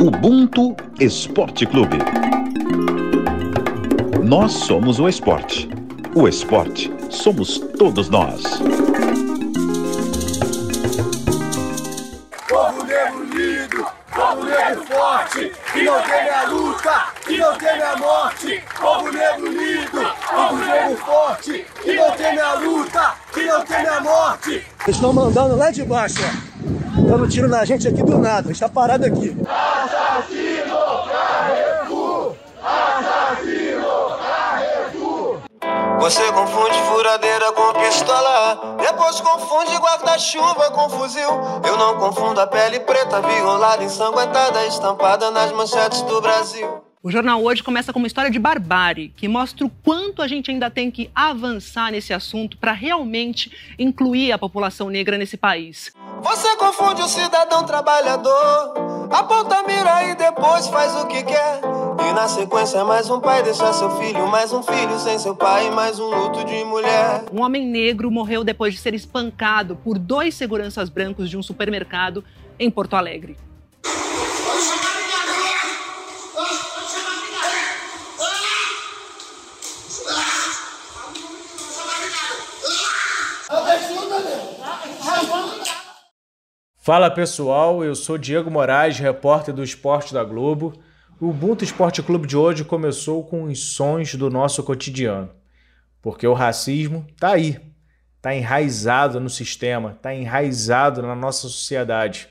Ubuntu Esporte Clube. Nós somos o esporte. O esporte somos todos nós. Povo negro unido, povo negro forte, que não teme a luta, que não teme a morte. Povo negro unido, povo negro forte, que não teme a luta, que não teme a morte. Eles estão mandando lá de baixo, ó. Dando tiro na gente aqui do nada. A gente tá parado aqui. Você confunde furadeira com pistola, depois confunde guarda-chuva com fuzil. Eu não confundo a pele preta, violada, ensanguentada, estampada nas manchetes do Brasil. O jornal hoje começa com uma história de barbárie, que mostra o quanto a gente ainda tem que avançar nesse assunto para realmente incluir a população negra nesse país. Você confunde o cidadão trabalhador, aponta a mira e depois faz o que quer. E na sequência, mais um pai deixa seu filho, mais um filho sem seu pai, mais um luto de mulher. Um homem negro morreu depois de ser espancado por dois seguranças brancos de um supermercado em Porto Alegre. Fala pessoal, eu sou Diego Moraes, repórter do Esporte da Globo. O Ubuntu Esporte Clube de hoje começou com os sons do nosso cotidiano, porque o racismo tá aí, tá enraizado no sistema, tá enraizado na nossa sociedade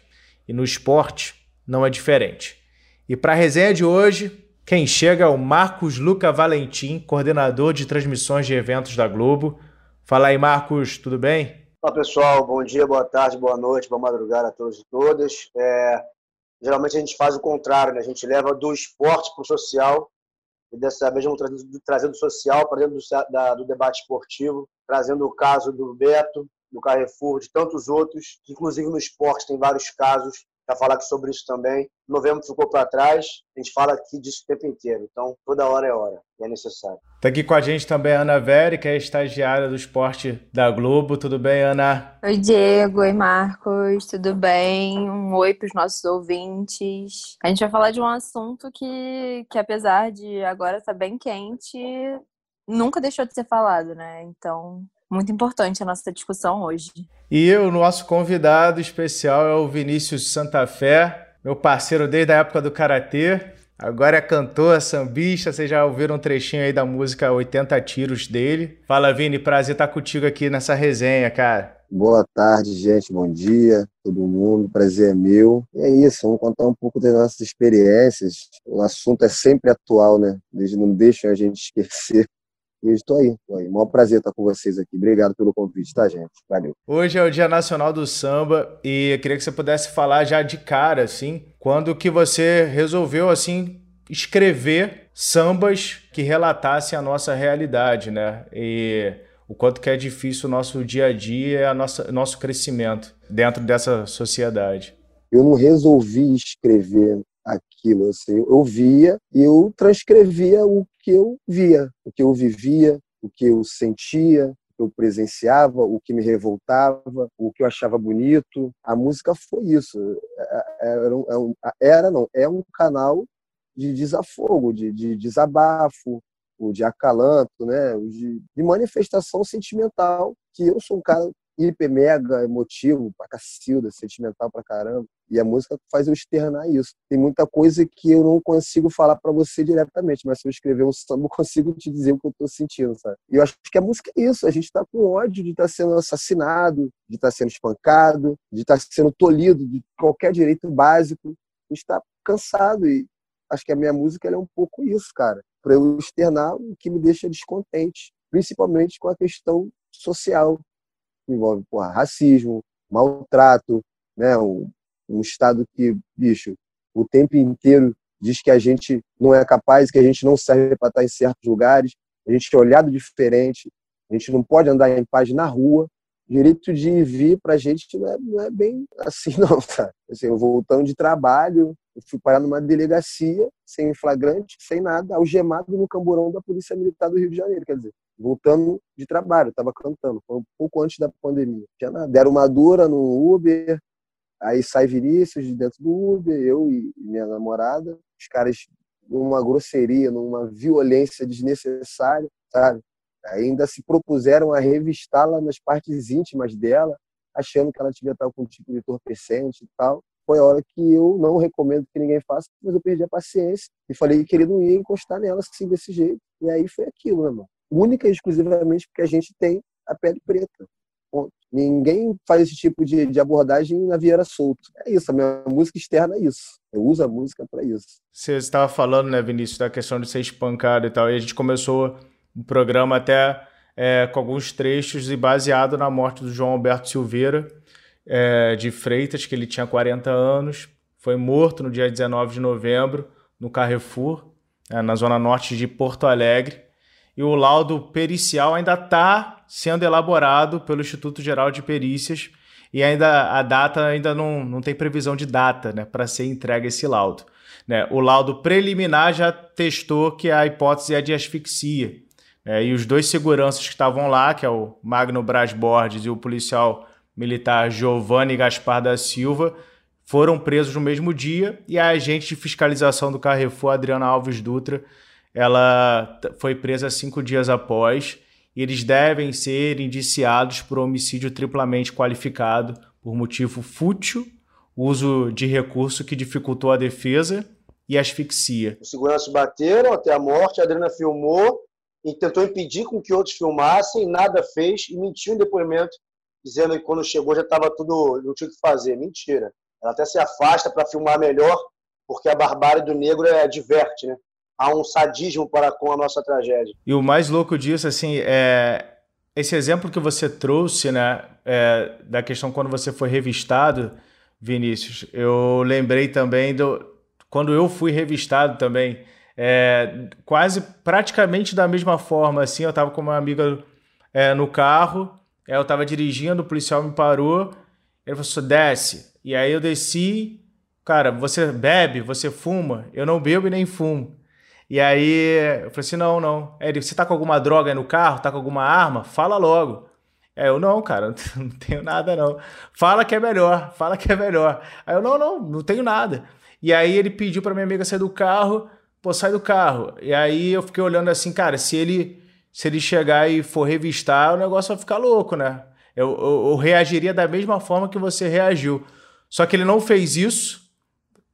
e no esporte não é diferente. E para a resenha de hoje, quem chega é o Marcos Luca Valentim, coordenador de transmissões de eventos da Globo. Fala aí, Marcos, tudo bem? Olá pessoal, bom dia, boa tarde, boa noite, boa madrugada a todos e todas. É, geralmente a gente faz o contrário, né? a gente leva do esporte para o social, e dessa vez vamos trazendo, trazendo social para dentro do, da, do debate esportivo, trazendo o caso do Beto, do Carrefour, de tantos outros, inclusive no esporte tem vários casos, para falar sobre isso também. Novembro ficou para trás, a gente fala aqui disso o tempo inteiro, então toda hora é hora, e é necessário. Tá aqui com a gente também a Ana Veri, que é estagiária do esporte da Globo. Tudo bem, Ana? Oi, Diego. Oi, Marcos. Tudo bem? Um oi para os nossos ouvintes. A gente vai falar de um assunto que, que apesar de agora estar tá bem quente, nunca deixou de ser falado, né? Então, muito importante a nossa discussão hoje. E o nosso convidado especial é o Vinícius Santa Fé, meu parceiro desde a época do Karatê. Agora é cantor, sambista, vocês já ouviram um trechinho aí da música 80 Tiros dele. Fala, Vini, prazer estar contigo aqui nessa resenha, cara. Boa tarde, gente, bom dia, todo mundo, prazer é meu. E é isso, vamos contar um pouco das nossas experiências. O assunto é sempre atual, né? Eles não deixam a gente esquecer e estou aí, estou aí. Maior prazer estar com vocês aqui. Obrigado pelo convite, tá, gente? Valeu. Hoje é o Dia Nacional do Samba e eu queria que você pudesse falar já de cara, assim, quando que você resolveu, assim, escrever sambas que relatassem a nossa realidade, né? E o quanto que é difícil o nosso dia a dia, a nossa, nosso crescimento dentro dessa sociedade. Eu não resolvi escrever aquilo, assim, eu via e eu transcrevia o que eu via, o que eu vivia, o que eu sentia, eu presenciava, o que me revoltava, o que eu achava bonito. A música foi isso. É, é, era, um, era não, é um canal de desafogo, de, de desabafo, de acalanto, né? de, de manifestação sentimental, que eu sou um cara hiper mega emotivo, pra cacilda, sentimental pra caramba. E a música faz eu externar isso. Tem muita coisa que eu não consigo falar para você diretamente, mas se eu escrever um samba, eu consigo te dizer o que eu tô sentindo, sabe? E eu acho que a música é isso. A gente tá com ódio de estar tá sendo assassinado, de estar tá sendo espancado, de estar tá sendo tolhido de qualquer direito básico. A gente tá cansado e acho que a minha música é um pouco isso, cara. Para eu externar o que me deixa descontente, principalmente com a questão social envolve porra, racismo, maltrato, né? Um, um Estado que, bicho, o tempo inteiro diz que a gente não é capaz, que a gente não serve para estar em certos lugares, a gente é olhado diferente, a gente não pode andar em paz na rua. Direito de ir vir para a gente não é, não é, bem assim, não, tá? Assim, voltando de trabalho, eu fui parar numa delegacia, sem flagrante, sem nada, algemado no camburão da Polícia Militar do Rio de Janeiro. Quer dizer, voltando de trabalho, estava cantando, foi um pouco antes da pandemia. Tinha nada. Deram uma dura no Uber, Aí sai Vinícius de dentro do Uber, eu e minha namorada, os caras numa grosseria, numa violência desnecessária, sabe? Ainda se propuseram a revistá-la nas partes íntimas dela, achando que ela devia estar com um tipo de entorpecente e tal. Foi a hora que eu não recomendo que ninguém faça, mas eu perdi a paciência e falei que ele não ia encostar nela assim, desse jeito. E aí foi aquilo, né, mano? Única e exclusivamente porque a gente tem a pele preta. Ninguém faz esse tipo de, de abordagem na Vieira Solto. É isso, a minha música externa é isso. Eu uso a música para isso. Você estava falando, né, Vinícius, da questão de ser espancado e tal, e a gente começou o programa até é, com alguns trechos e baseado na morte do João Alberto Silveira é, de Freitas, que ele tinha 40 anos, foi morto no dia 19 de novembro no Carrefour, é, na zona norte de Porto Alegre e o laudo pericial ainda está sendo elaborado pelo Instituto Geral de Perícias e ainda a data ainda não, não tem previsão de data né, para ser entregue esse laudo. Né? O laudo preliminar já testou que a hipótese é de asfixia. Né? E os dois seguranças que estavam lá, que é o Magno Bras Borges e o policial militar Giovanni Gaspar da Silva, foram presos no mesmo dia e a agente de fiscalização do Carrefour, Adriana Alves Dutra, ela foi presa cinco dias após e eles devem ser indiciados por homicídio triplamente qualificado por motivo fútil, uso de recurso que dificultou a defesa e asfixia. Os seguranças bateram até a morte, a Adriana filmou e tentou impedir com que outros filmassem, nada fez e mentiu em depoimento, dizendo que quando chegou já estava tudo, não tinha o que fazer. Mentira. Ela até se afasta para filmar melhor, porque a barbárie do negro é diverte, né? há um sadismo para com a nossa tragédia. E o mais louco disso, assim, é esse exemplo que você trouxe, né, é, da questão quando você foi revistado, Vinícius, eu lembrei também do quando eu fui revistado também, é, quase praticamente da mesma forma, assim, eu estava com uma amiga é, no carro, é, eu estava dirigindo, o policial me parou, ele falou assim, desce, e aí eu desci, cara, você bebe, você fuma, eu não bebo e nem fumo. E aí eu falei assim: não, não. Ele, você tá com alguma droga aí no carro? Tá com alguma arma? Fala logo. É, eu não, cara, não tenho nada não. Fala que é melhor, fala que é melhor. Aí eu, não, não, não tenho nada. E aí ele pediu para minha amiga sair do carro, pô, sai do carro. E aí eu fiquei olhando assim, cara, se ele se ele chegar e for revistar, o negócio vai ficar louco, né? Eu, eu, eu reagiria da mesma forma que você reagiu. Só que ele não fez isso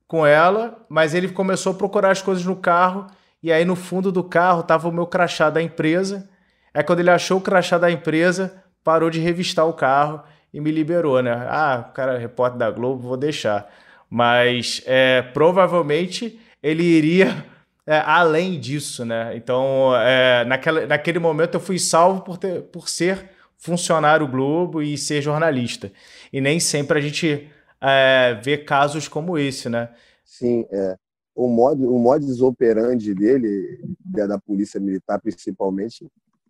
com ela, mas ele começou a procurar as coisas no carro e aí no fundo do carro tava o meu crachá da empresa. Aí quando ele achou o crachá da empresa, parou de revistar o carro e me liberou, né? Ah, cara é repórter da Globo, vou deixar. Mas é, provavelmente ele iria é, além disso, né? Então, é, naquela, naquele momento eu fui salvo por, ter, por ser funcionário Globo e ser jornalista. E nem sempre a gente é, vê casos como esse, né? Sim, é o, modo, o modus operandi dele, da polícia militar principalmente,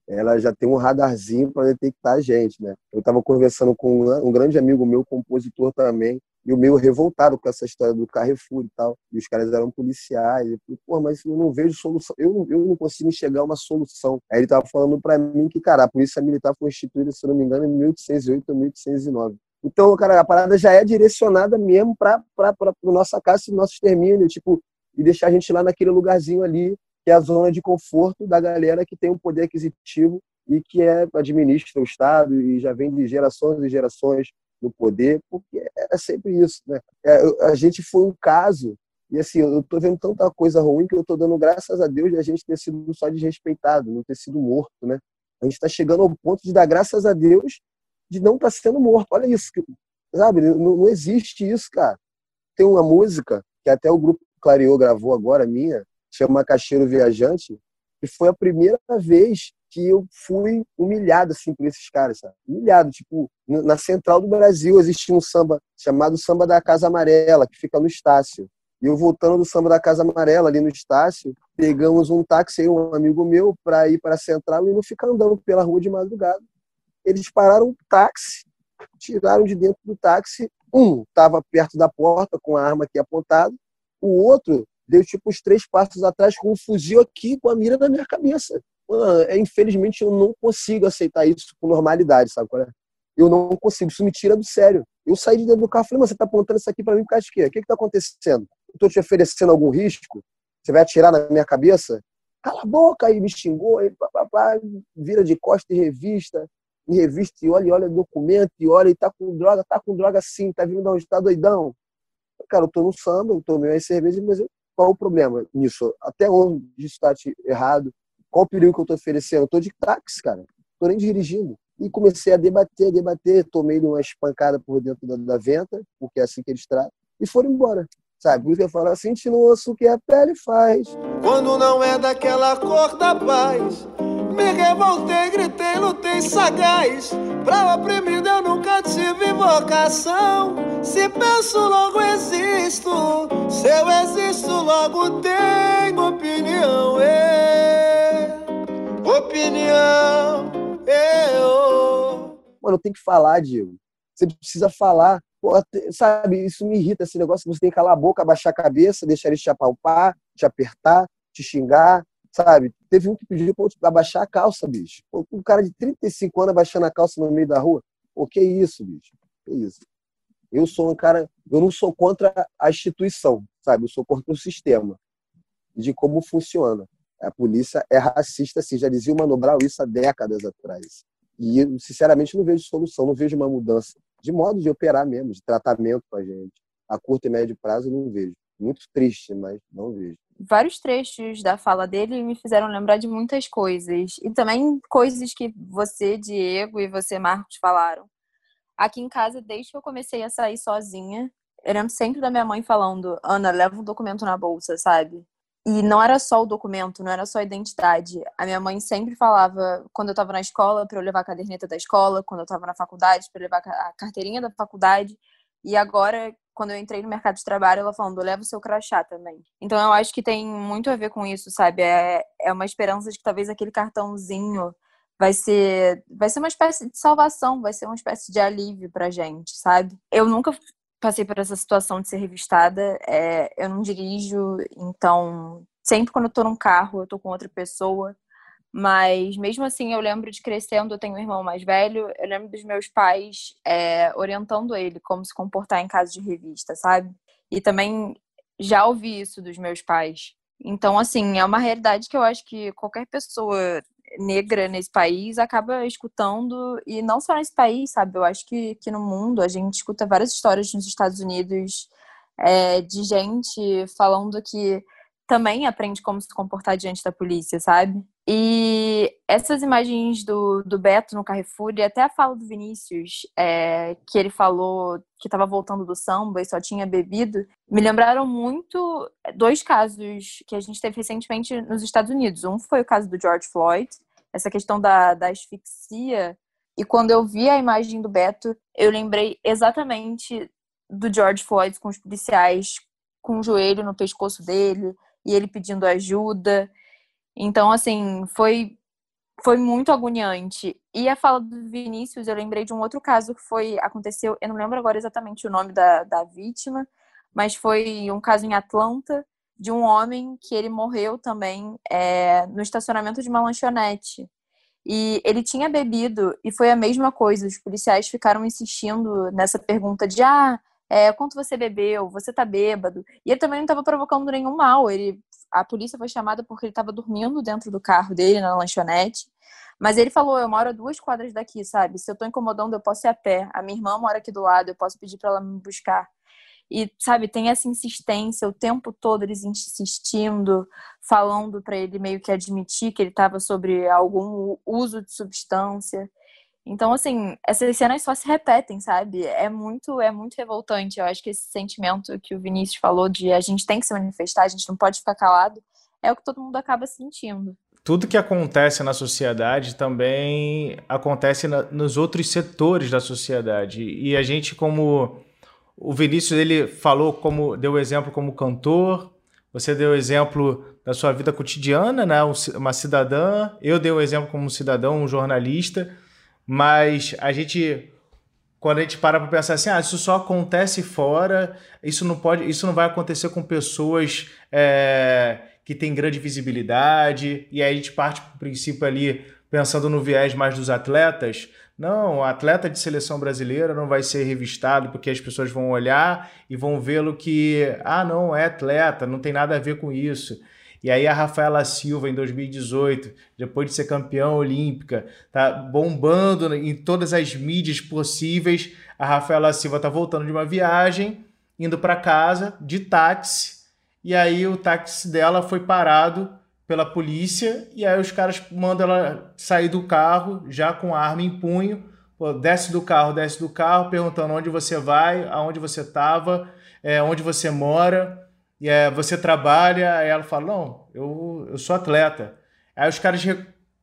ela já tem um radarzinho para detectar a gente, né? Eu estava conversando com um grande amigo meu, compositor também, e o meio revoltado com essa história do Carrefour e tal. E os caras eram policiais. Eu falei, pô, mas eu não vejo solução. Eu, eu não consigo enxergar uma solução. Aí ele estava falando para mim que, cara, a polícia militar foi instituída, se não me engano, em 1808 ou 1809. Então, cara, a parada já é direcionada mesmo para nossa casa e nosso extermínio. Tipo, e deixar a gente lá naquele lugarzinho ali, que é a zona de conforto da galera que tem um poder aquisitivo e que é, administra o Estado e já vem de gerações e gerações no poder, porque é sempre isso. Né? É, a gente foi um caso, e assim, eu estou vendo tanta coisa ruim que eu estou dando graças a Deus de a gente ter sido só desrespeitado, não ter sido morto. Né? A gente está chegando ao ponto de dar graças a Deus de não estar tá sendo morto. Olha isso, sabe? Não, não existe isso, cara. Tem uma música que até o grupo Clareou gravou agora, minha, chama Cacheiro Viajante, e foi a primeira vez que eu fui humilhado assim por esses caras, sabe? Humilhado, tipo, na central do Brasil existia um samba chamado Samba da Casa Amarela, que fica no Estácio. E eu voltando do samba da Casa Amarela ali no Estácio, pegamos um táxi, um amigo meu, para ir para a central e não ficar andando pela rua de madrugada. Eles pararam o táxi, tiraram de dentro do táxi. Um estava perto da porta com a arma aqui apontada, o outro deu tipo uns três passos atrás com um fuzil aqui com a mira na minha cabeça. Mano, é, infelizmente eu não consigo aceitar isso com normalidade, sabe qual é? Eu não consigo, isso me tira do sério. Eu saí de dentro do carro e falei, mas você está apontando isso aqui para mim por causa de quê? O que está acontecendo? Estou te oferecendo algum risco? Você vai atirar na minha cabeça? Cala a boca! Aí me xingou, aí papapá, vira de costa em revista, em revista, e olha, e olha documento, e olha, e tá com droga, tá com droga sim, tá vindo de onde tá doidão. Cara, eu tô no samba, eu tomei as cervejas, mas eu, qual o problema nisso? Até onde isso está errado? Qual o perigo que eu tô oferecendo? Eu tô de táxi, cara. Tô nem dirigindo. E comecei a debater, debater, tomei uma espancada por dentro da, da venta, porque é assim que eles tratam, e foram embora. Sabe? Por isso eu falo assim, no osso que a pele faz. Quando não é daquela cor da paz, me revoltei, gritei, lutei sagaz. Pra o oprimido eu nunca tive vocação. Se penso, logo existo. Se eu existo, logo tenho opinião. É. Opinião. Eu. Mano, tenho que falar, Diego. Você precisa falar. Pô, sabe, isso me irrita, esse negócio que você tem que calar a boca, abaixar a cabeça, deixar eles te apalpar, te apertar, te xingar, sabe? Teve um que pediu pra abaixar a calça, bicho. Um cara de 35 anos abaixando a calça no meio da rua. Pô, que isso, bicho? Que isso? Eu sou um cara, eu não sou contra a instituição, sabe? Eu sou contra o sistema de como funciona. A polícia é racista, assim, já dizia o Mano Brown isso há décadas atrás. E, sinceramente, não vejo solução, não vejo uma mudança de modo de operar mesmo, de tratamento com a gente. A curto e médio prazo, não vejo. Muito triste, mas não vejo. Vários trechos da fala dele me fizeram lembrar de muitas coisas. E também coisas que você, Diego, e você, Marcos, falaram. Aqui em casa, desde que eu comecei a sair sozinha, eu lembro sempre da minha mãe falando: Ana, leva um documento na bolsa, sabe? E não era só o documento, não era só a identidade. A minha mãe sempre falava, quando eu estava na escola, para eu levar a caderneta da escola, quando eu estava na faculdade, para levar a carteirinha da faculdade. E agora, quando eu entrei no mercado de trabalho, ela falando, leva o seu crachá também. Então, eu acho que tem muito a ver com isso, sabe? É, é uma esperança de que talvez aquele cartãozinho vai ser, vai ser uma espécie de salvação, vai ser uma espécie de alívio pra gente, sabe? Eu nunca passei por essa situação de ser revistada. É, eu não dirijo, então sempre quando eu tô num carro eu tô com outra pessoa. Mas mesmo assim, eu lembro de crescendo. Eu tenho um irmão mais velho. Eu lembro dos meus pais é, orientando ele como se comportar em caso de revista, sabe? E também já ouvi isso dos meus pais. Então, assim, é uma realidade que eu acho que qualquer pessoa negra nesse país acaba escutando, e não só nesse país, sabe? Eu acho que, que no mundo a gente escuta várias histórias nos Estados Unidos é, de gente falando que também aprende como se comportar diante da polícia, sabe? E essas imagens do, do Beto no Carrefour e até a fala do Vinícius, é, que ele falou que estava voltando do samba e só tinha bebido, me lembraram muito dois casos que a gente teve recentemente nos Estados Unidos. Um foi o caso do George Floyd, essa questão da, da asfixia. E quando eu vi a imagem do Beto, eu lembrei exatamente do George Floyd com os policiais com o joelho no pescoço dele e ele pedindo ajuda. Então, assim, foi foi muito agoniante. E a fala do Vinícius, eu lembrei de um outro caso que foi aconteceu, eu não lembro agora exatamente o nome da, da vítima, mas foi um caso em Atlanta de um homem que ele morreu também é, no estacionamento de uma lanchonete. E ele tinha bebido e foi a mesma coisa. Os policiais ficaram insistindo nessa pergunta de ah, é, quanto você bebeu? Você tá bêbado? E ele também não estava provocando nenhum mal. Ele a polícia foi chamada porque ele estava dormindo dentro do carro dele, na lanchonete. Mas ele falou: Eu moro a duas quadras daqui, sabe? Se eu tô incomodando, eu posso ir a pé. A minha irmã mora aqui do lado, eu posso pedir para ela me buscar. E, sabe, tem essa insistência o tempo todo, eles insistindo, falando para ele meio que admitir que ele estava sobre algum uso de substância. Então, assim, essas cenas só se repetem, sabe? É muito, é muito revoltante. Eu acho que esse sentimento que o Vinícius falou de a gente tem que se manifestar, a gente não pode ficar calado, é o que todo mundo acaba sentindo. Tudo que acontece na sociedade também acontece na, nos outros setores da sociedade. E a gente, como o Vinícius, ele falou como deu exemplo como cantor, você deu exemplo da sua vida cotidiana, né? Uma cidadã. Eu dei o exemplo como cidadão, um jornalista. Mas a gente quando a gente para para pensar assim, ah, isso só acontece fora, isso não pode, isso não vai acontecer com pessoas é, que têm grande visibilidade, e aí a gente parte para o princípio ali, pensando no viés mais dos atletas, Não, atleta de seleção brasileira não vai ser revistado porque as pessoas vão olhar e vão vê-lo que, ah, não, é atleta, não tem nada a ver com isso. E aí a Rafaela Silva, em 2018, depois de ser campeã olímpica, tá bombando em todas as mídias possíveis. A Rafaela Silva tá voltando de uma viagem, indo para casa de táxi, e aí o táxi dela foi parado pela polícia, e aí os caras mandam ela sair do carro, já com arma em punho, desce do carro, desce do carro, perguntando onde você vai, aonde você estava, é, onde você mora e é, você trabalha, aí ela fala, não, eu, eu sou atleta. Aí os caras,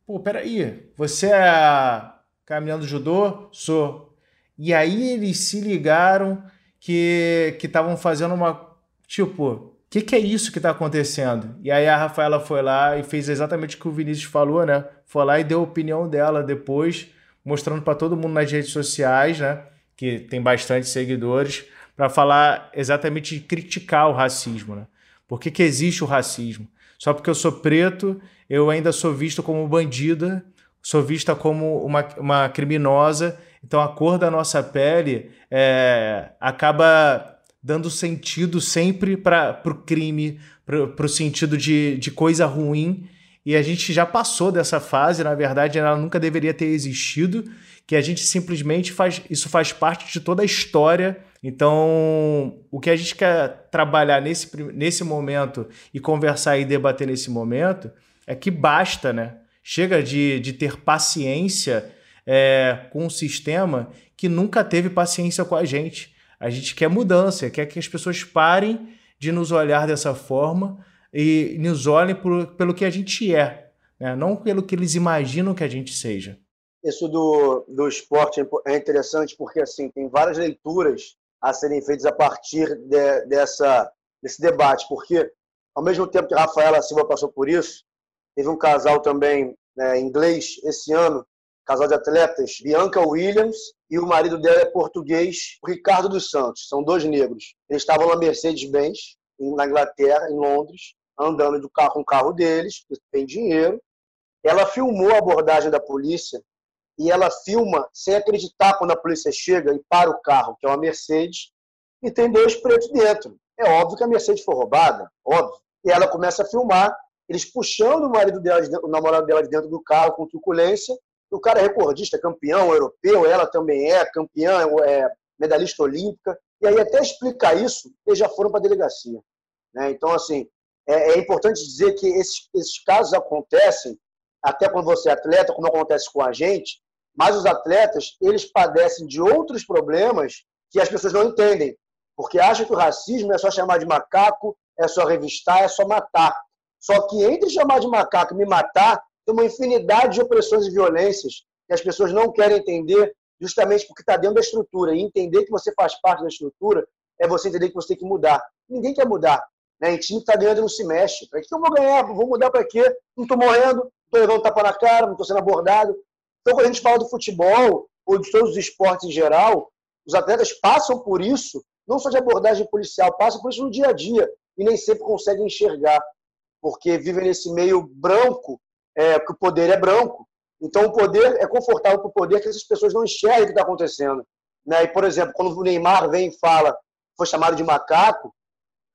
pô, peraí, você é caminhando judô? Sou. E aí eles se ligaram que estavam fazendo uma, tipo, o que, que é isso que está acontecendo? E aí a Rafaela foi lá e fez exatamente o que o Vinícius falou, né? Foi lá e deu a opinião dela depois, mostrando para todo mundo nas redes sociais, né? Que tem bastante seguidores para falar exatamente de criticar o racismo. Né? Por que, que existe o racismo? Só porque eu sou preto, eu ainda sou visto como bandida, sou vista como uma, uma criminosa. Então a cor da nossa pele é, acaba dando sentido sempre para o crime, para o sentido de, de coisa ruim. E a gente já passou dessa fase, na verdade, ela nunca deveria ter existido, que a gente simplesmente faz. Isso faz parte de toda a história então, o que a gente quer trabalhar nesse, nesse momento e conversar e debater nesse momento é que basta, né? Chega de, de ter paciência é, com um sistema que nunca teve paciência com a gente. A gente quer mudança, quer que as pessoas parem de nos olhar dessa forma e nos olhem por, pelo que a gente é, né? não pelo que eles imaginam que a gente seja. Isso do, do esporte é interessante porque assim tem várias leituras a serem feitos a partir de, dessa, desse debate, porque ao mesmo tempo que Rafaela Silva passou por isso, teve um casal também né, inglês esse ano, casal de atletas, Bianca Williams e o marido dela é português, Ricardo dos Santos, são dois negros. Eles estavam na Mercedes-Benz, na Inglaterra, em Londres, andando do carro com o carro deles, que tem dinheiro. Ela filmou a abordagem da polícia e ela filma sem acreditar quando a polícia chega e para o carro, que é uma Mercedes, e tem dois pretos dentro. É óbvio que a Mercedes foi roubada, óbvio. E ela começa a filmar, eles puxando o marido dela, o namorado dela de dentro do carro com truculência. O cara é recordista, campeão europeu, ela também é campeã, é medalhista olímpica. E aí, até explicar isso, eles já foram para a delegacia. Né? Então, assim, é, é importante dizer que esses, esses casos acontecem até quando você é atleta, como acontece com a gente, mas os atletas, eles padecem de outros problemas que as pessoas não entendem, porque acham que o racismo é só chamar de macaco, é só revistar, é só matar. Só que entre chamar de macaco e me matar, tem uma infinidade de opressões e violências que as pessoas não querem entender, justamente porque está dentro da estrutura. E entender que você faz parte da estrutura é você entender que você tem que mudar. Ninguém quer mudar. Né? Em time que está ganhando não se mexe. Para que eu vou ganhar? Vou mudar para quê? Não estou morrendo, estou levando tapa na cara, não estou sendo abordado. Então, quando a gente fala do futebol, ou de todos os esportes em geral, os atletas passam por isso, não só de abordagem policial, passam por isso no dia a dia, e nem sempre conseguem enxergar, porque vivem nesse meio branco, é, que o poder é branco. Então, o poder é confortável para o poder que essas pessoas não enxerguem o que está acontecendo. Né? E, por exemplo, quando o Neymar vem e fala, foi chamado de macaco,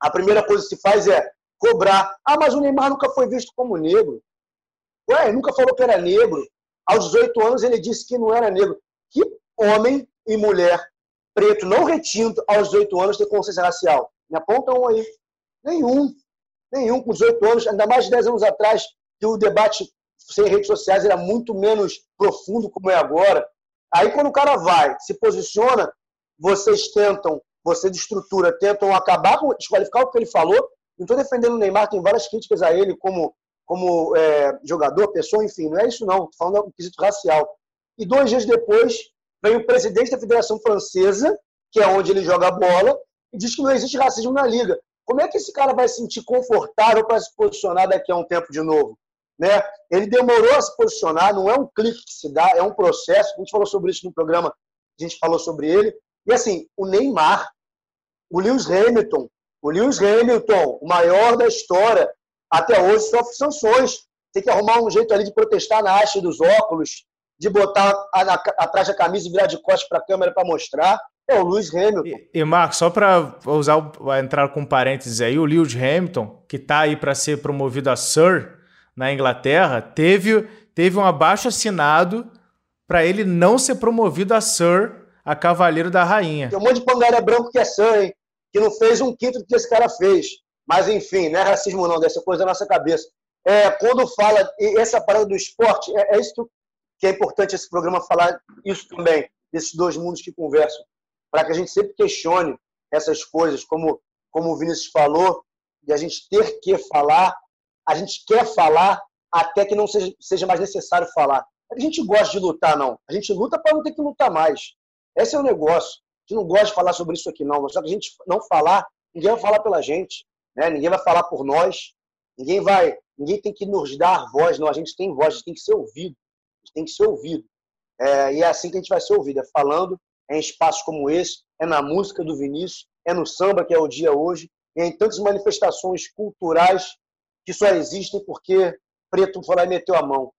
a primeira coisa que se faz é cobrar. Ah, mas o Neymar nunca foi visto como negro. Ué, nunca falou que era negro. Aos 18 anos ele disse que não era negro. Que homem e mulher preto não retinto aos 18 anos tem consciência racial? Me aponta um aí. Nenhum. Nenhum com 18 anos, ainda mais de 10 anos atrás, que o debate sem redes sociais era muito menos profundo como é agora. Aí quando o cara vai, se posiciona, vocês tentam, você de estrutura, tentam acabar com, desqualificar o que ele falou. Não estou defendendo o Neymar, tem várias críticas a ele como como é, jogador, pessoa, enfim, não é isso não, estou falando do quesito racial. E dois dias depois, vem o presidente da Federação Francesa, que é onde ele joga a bola, e diz que não existe racismo na liga. Como é que esse cara vai se sentir confortável para se posicionar daqui a um tempo de novo? Né? Ele demorou a se posicionar, não é um clique que se dá, é um processo. A gente falou sobre isso no programa, a gente falou sobre ele. E assim, o Neymar, o Lewis Hamilton, o Lewis Hamilton, o maior da história, até hoje sofre sanções. Tem que arrumar um jeito ali de protestar na haste dos óculos. de botar a, a, atrás da camisa e virar de costas para a câmera para mostrar. É o Lewis Hamilton. E, e Marcos, só para usar entrar com parênteses aí, o Lewis Hamilton, que está aí para ser promovido a Sir na Inglaterra, teve, teve um abaixo assinado para ele não ser promovido a Sir, a Cavaleiro da Rainha. Tem um monte de pangaré branco que é Sir, hein? Que não fez um quinto do que esse cara fez. Mas enfim, não é racismo não, dessa coisa da nossa cabeça. É, quando fala essa parada do esporte, é, é isso que é importante esse programa falar isso também, desses dois mundos que conversam para que a gente sempre questione essas coisas, como, como o Vinícius falou, de a gente ter que falar, a gente quer falar até que não seja, seja mais necessário falar. A gente gosta de lutar, não. A gente luta para não ter que lutar mais. Esse é o negócio. A gente não gosta de falar sobre isso aqui, não. Só que a gente não falar, ninguém vai falar pela gente. Né? Ninguém vai falar por nós. Ninguém vai, ninguém tem que nos dar voz, não. A gente tem voz, a gente tem que ser ouvido. A gente tem que ser ouvido. É, e é assim que a gente vai ser ouvido, é falando é em espaços como esse, é na música do Vinícius, é no samba, que é o dia hoje, é em tantas manifestações culturais que só existem porque preto foi lá e meteu a mão.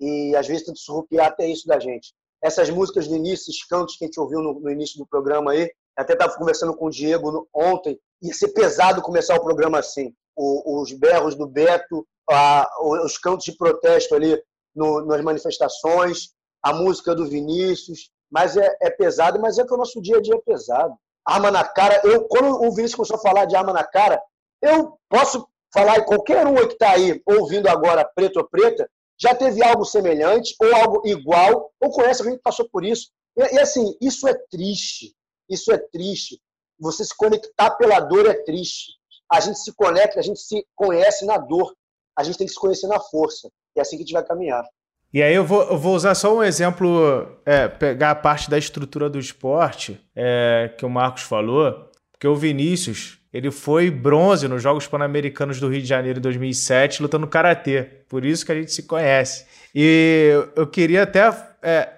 E às vezes tenta surrupiar até isso da gente. Essas músicas do início, esses cantos que a gente ouviu no, no início do programa aí, até estava conversando com o Diego ontem, ia ser pesado começar o programa assim. O, os berros do Beto, a, os cantos de protesto ali no, nas manifestações, a música do Vinícius, mas é, é pesado, mas é que o nosso dia a dia é pesado. Arma na cara, eu, quando o Vinícius começou a falar de arma na cara, eu posso falar, e qualquer um que está aí ouvindo agora, preto ou preta, já teve algo semelhante, ou algo igual, ou conhece alguém que passou por isso. E, e assim, isso é triste. Isso é triste. Você se conectar pela dor é triste. A gente se conecta, a gente se conhece na dor. A gente tem que se conhecer na força. É assim que a gente vai caminhar. E aí eu vou, eu vou usar só um exemplo, é, pegar a parte da estrutura do esporte é, que o Marcos falou, porque o Vinícius ele foi bronze nos Jogos Pan-Americanos do Rio de Janeiro em 2007 lutando karatê, por isso que a gente se conhece. E eu queria até é,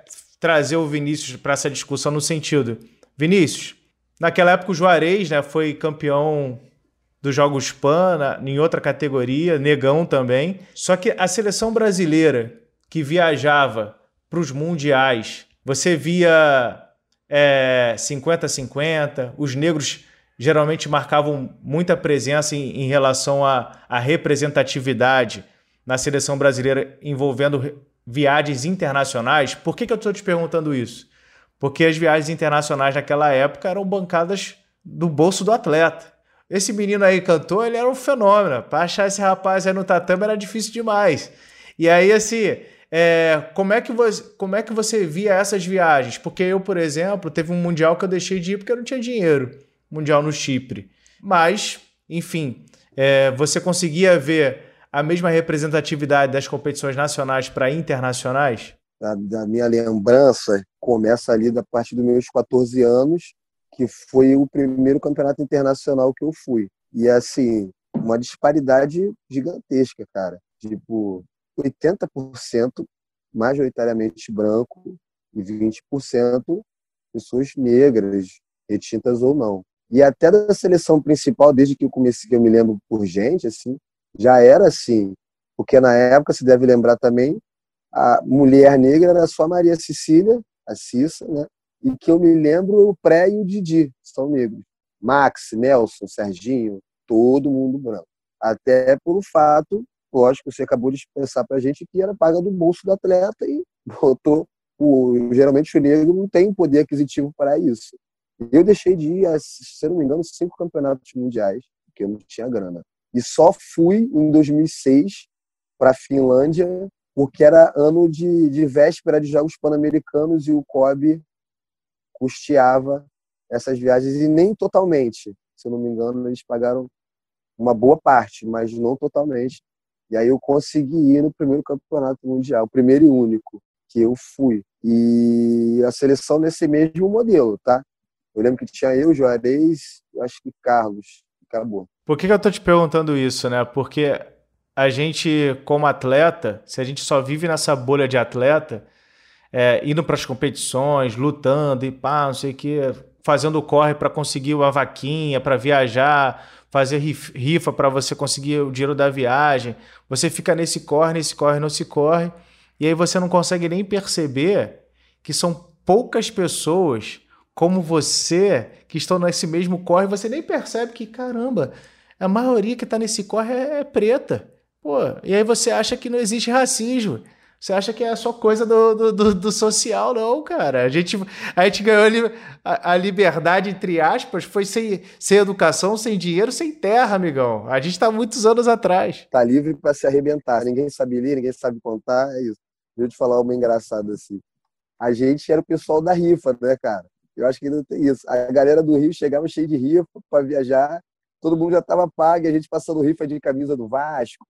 trazer o Vinícius para essa discussão no sentido, Vinícius, naquela época o Juarez né, foi campeão dos Jogos Pan em outra categoria, negão também. Só que a seleção brasileira que viajava para os mundiais, você via 50-50, é, os negros geralmente marcavam muita presença em, em relação à, representatividade na seleção brasileira envolvendo viagens internacionais. Por que, que eu estou te perguntando isso? Porque as viagens internacionais naquela época eram bancadas do bolso do atleta. Esse menino aí cantou, ele era um fenômeno. Para achar esse rapaz aí no tatame era difícil demais. E aí, assim, é, como, é que você, como é que você via essas viagens? Porque eu, por exemplo, teve um mundial que eu deixei de ir porque eu não tinha dinheiro. Mundial no Chipre. Mas, enfim, é, você conseguia ver a mesma representatividade das competições nacionais para internacionais? Da, da, minha lembrança, começa ali da parte dos meus 14 anos, que foi o primeiro campeonato internacional que eu fui. E, assim, uma disparidade gigantesca, cara. Tipo, 80% majoritariamente branco e 20% pessoas negras, retintas ou não. E até da seleção principal, desde que eu comecei, que eu me lembro por gente, assim, já era assim. Porque na época, se deve lembrar também, a mulher negra era só Maria Cecília, a Cissa, né? E que eu me lembro o Pré e o Didi, são negros. Max, Nelson, Serginho, todo mundo branco. Até pelo fato lógico, você acabou de expressar para a gente que era paga do bolso do atleta e botou. O, geralmente o negro não tem poder aquisitivo para isso. Eu deixei de ir, a, se não me engano, cinco campeonatos mundiais, porque eu não tinha grana. E só fui em 2006 para a Finlândia, porque era ano de, de véspera de Jogos Pan-Americanos e o COB custeava essas viagens, e nem totalmente. Se eu não me engano, eles pagaram uma boa parte, mas não totalmente. E aí eu consegui ir no primeiro campeonato mundial, o primeiro e único que eu fui. E a seleção nesse mesmo modelo, tá? Eu lembro que tinha eu, Juarez, acho que Carlos, acabou. Por que, que eu tô te perguntando isso, né? Porque a gente, como atleta, se a gente só vive nessa bolha de atleta, é, indo para as competições, lutando e pá, não sei o que, fazendo corre para conseguir uma vaquinha, para viajar, fazer rifa para você conseguir o dinheiro da viagem. Você fica nesse corre, nesse corre, não se corre. E aí você não consegue nem perceber que são poucas pessoas como você que estão nesse mesmo corre, você nem percebe que, caramba, a maioria que está nesse corre é, é preta. Pô, e aí você acha que não existe racismo. Você acha que é só coisa do, do, do, social, não, cara. A gente, a gente ganhou a, a, liberdade, entre aspas, foi sem, sem educação, sem dinheiro, sem terra, amigão. A gente está muitos anos atrás. Tá livre para se arrebentar. Ninguém sabe ler, ninguém sabe contar, é isso. Deixa eu te falar uma engraçada assim. A gente era o pessoal da rifa, né, cara? Eu acho que não tem isso. A galera do Rio chegava cheio de rifa para viajar, todo mundo já estava pago, a gente passando rifa de camisa do Vasco,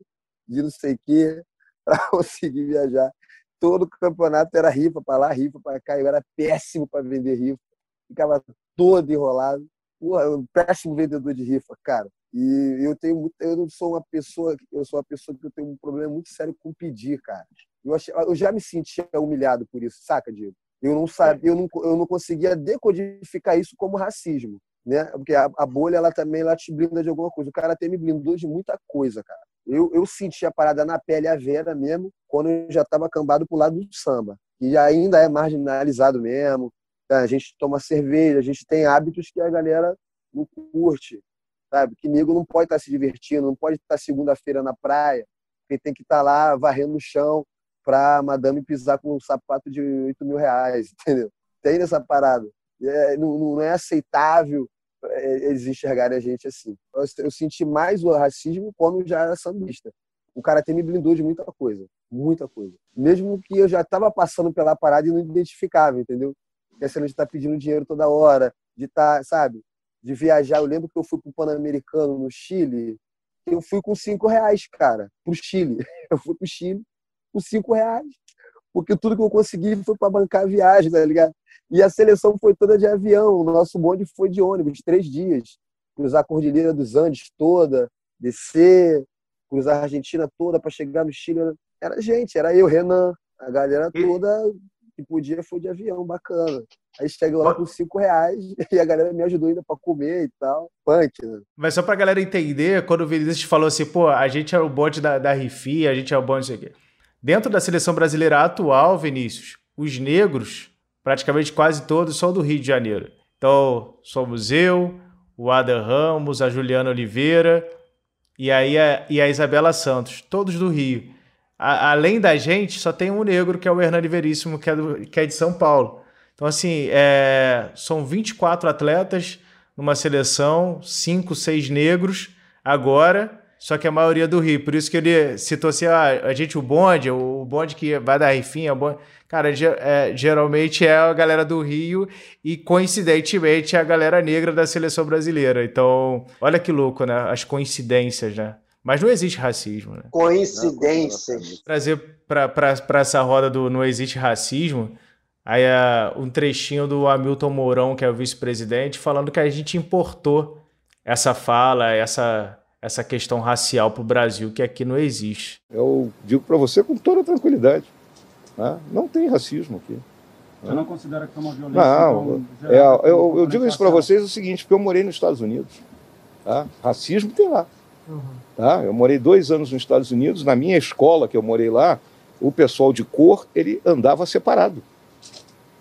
de não sei o quê. para conseguir viajar. Todo campeonato era rifa para lá, rifa para cá. Eu era péssimo para vender rifa. Ficava todo enrolado. Porra, um péssimo vendedor de rifa, cara. E eu tenho muito, eu não sou uma pessoa, eu sou uma pessoa que eu tenho um problema muito sério com pedir, cara. Eu, achei, eu já me sentia humilhado por isso, saca, Diego? Eu não sabia, eu não, eu não conseguia decodificar isso como racismo, né? Porque a, a bolha ela também ela te blinda de alguma coisa. O cara até me blindou de muita coisa, cara. Eu, eu senti a parada na pele a vera mesmo, quando eu já estava cambado pro lado do samba. E ainda é marginalizado mesmo. A gente toma cerveja, a gente tem hábitos que a galera não curte, sabe? Que nego não pode estar tá se divertindo, não pode estar tá segunda-feira na praia, porque tem que estar tá lá varrendo o chão para madame pisar com um sapato de 8 mil reais, entendeu? Tem nessa parada. É, não, não é aceitável é, eles enxergarem a gente assim. Eu, eu, senti mais o racismo quando já era sambista. O cara até me blindou de muita coisa, muita coisa. Mesmo que eu já estava passando pela parada e não identificava, entendeu? Que a cena de estar pedindo dinheiro toda hora, de estar, tá, sabe, de viajar. Eu lembro que eu fui pro Pan-Americano no Chile, eu fui com cinco reais, cara, pro Chile. Eu fui pro Chile com cinco reais, porque tudo que eu consegui foi para bancar a viagem, tá ligado? E a seleção foi toda de avião, o nosso bonde foi de ônibus, três dias. Cruzar a Cordilheira dos Andes toda, descer, cruzar a Argentina toda para chegar no Chile. Era gente, era eu, Renan, a galera toda que podia foi de avião, bacana. Aí chegou lá com cinco reais e a galera me ajudou ainda para comer e tal. Punk, né? Mas só pra galera entender, quando o Vinícius falou assim, pô, a gente é o bonde da, da Rifi, a gente é o bonde, não sei o quê. Dentro da seleção brasileira atual, Vinícius, os negros praticamente quase todos são do Rio de Janeiro. Então, somos eu, o Adam Ramos, a Juliana Oliveira e aí a, e a Isabela Santos, todos do Rio. A, além da gente, só tem um negro, que é o Hernani Veríssimo, que é, do, que é de São Paulo. Então, assim, é, são 24 atletas numa seleção, 5, 6 negros agora, só que a maioria do Rio. Por isso que ele citou assim, ah, a gente, o bonde, o bonde que vai dar rifinha, o bonde... Cara, é, geralmente é a galera do Rio e, coincidentemente, é a galera negra da seleção brasileira. Então, olha que louco, né? As coincidências, né? Mas não existe racismo, né? Coincidências. Trazer para essa roda do Não Existe Racismo, aí é um trechinho do Hamilton Mourão, que é o vice-presidente, falando que a gente importou essa fala, essa, essa questão racial para o Brasil, que aqui não existe. Eu digo para você com toda tranquilidade. Né? Não tem racismo aqui. Você não considera que é uma violência? Não, então, é, eu, eu digo isso para vocês o seguinte, porque eu morei nos Estados Unidos. Tá? Racismo tem lá. Uhum. Tá? Eu morei dois anos nos Estados Unidos, na minha escola que eu morei lá, o pessoal de cor, ele andava separado.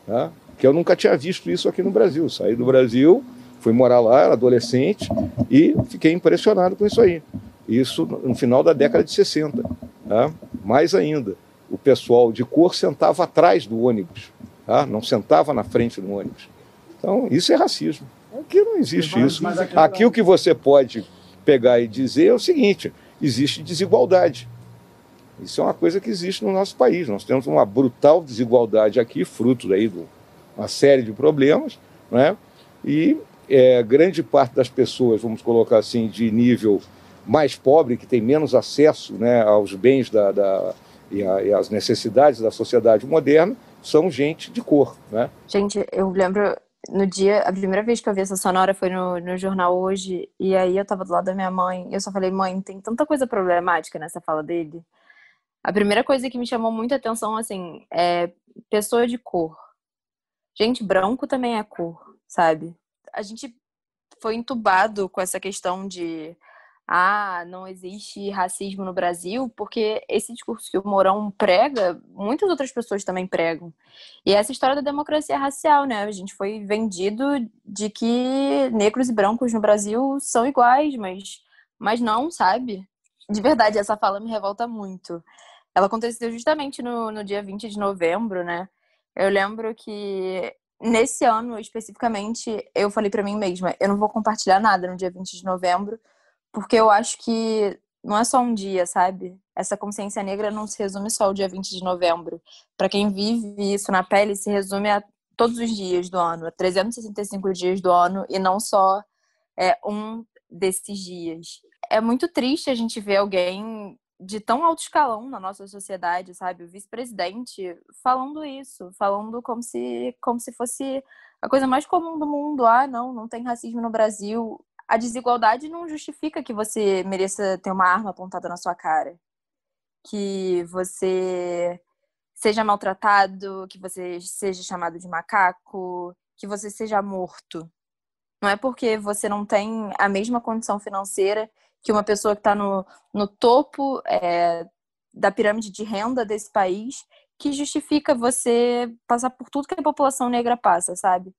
Tá? Que eu nunca tinha visto isso aqui no Brasil. Saí do Brasil, fui morar lá, era adolescente, e fiquei impressionado com isso aí. Isso no final da década de 60. Tá? Mais ainda o pessoal de cor sentava atrás do ônibus, tá? não sentava na frente do ônibus. Então, isso é racismo. Aqui não existe isso. Aqui o que você pode pegar e dizer é o seguinte: existe desigualdade. Isso é uma coisa que existe no nosso país. Nós temos uma brutal desigualdade aqui, fruto daí de uma série de problemas, né? e é, grande parte das pessoas, vamos colocar assim, de nível mais pobre, que tem menos acesso né, aos bens da, da e, a, e, as necessidades da sociedade moderna são gente de cor, né? Gente, eu lembro no dia, a primeira vez que eu vi essa sonora foi no, no jornal hoje, e aí eu tava do lado da minha mãe, e eu só falei, mãe, tem tanta coisa problemática nessa fala dele. A primeira coisa que me chamou muita atenção, assim, é pessoa de cor. Gente, branco também é cor, sabe? A gente foi entubado com essa questão de ah, não existe racismo no Brasil, porque esse discurso que o Mourão prega, muitas outras pessoas também pregam. E essa história da democracia racial, né? A gente foi vendido de que negros e brancos no Brasil são iguais, mas, mas não, sabe? De verdade, essa fala me revolta muito. Ela aconteceu justamente no, no dia 20 de novembro, né? Eu lembro que nesse ano especificamente, eu falei para mim mesma, eu não vou compartilhar nada no dia 20 de novembro porque eu acho que não é só um dia, sabe? Essa consciência negra não se resume só ao dia 20 de novembro. Para quem vive isso na pele, se resume a todos os dias do ano, a 365 dias do ano e não só é, um desses dias. É muito triste a gente ver alguém de tão alto escalão na nossa sociedade, sabe? O vice-presidente falando isso, falando como se, como se fosse a coisa mais comum do mundo. Ah, não, não tem racismo no Brasil a desigualdade não justifica que você mereça ter uma arma apontada na sua cara. Que você seja maltratado, que você seja chamado de macaco, que você seja morto. Não é porque você não tem a mesma condição financeira que uma pessoa que está no, no topo é, da pirâmide de renda desse país que justifica você passar por tudo que a população negra passa, sabe?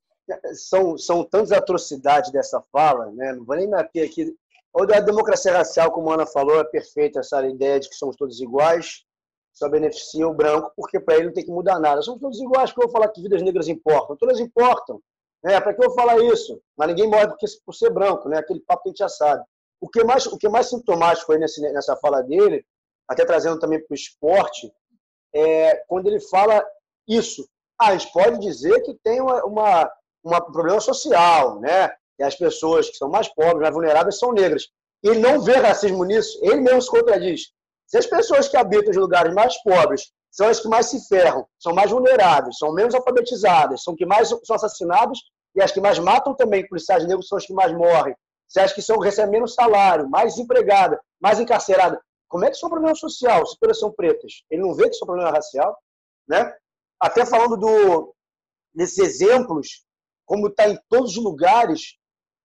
são, são tantas atrocidades dessa fala, né? não vou nem me ater aqui. Ou da democracia racial, como a Ana falou, é perfeita essa ideia de que somos todos iguais, só beneficia o branco, porque para ele não tem que mudar nada. Somos todos iguais, porque eu vou falar que vidas negras importam. Todas importam. Né? Para que eu vou falar isso? Mas ninguém morre porque, por ser branco, né? aquele papo que a gente já sabe. O que mais, o que mais sintomático foi nessa fala dele, até trazendo também para o esporte, é quando ele fala isso. Ah, a gente pode dizer que tem uma, uma um problema social, né? E as pessoas que são mais pobres, mais vulneráveis, são negras. Ele não vê racismo nisso, ele mesmo se contradiz. Se as pessoas que habitam os lugares mais pobres são as que mais se ferram, são mais vulneráveis, são menos alfabetizadas, são que mais são assassinadas e as que mais matam também, policiais negros, são as que mais morrem. Se as que são, recebem menos salário, mais desempregada, mais encarcerada. Como é que isso é um problema social, se todas são pretas? Ele não vê que isso é um problema racial? Né? Até falando do, desses exemplos como está em todos os lugares,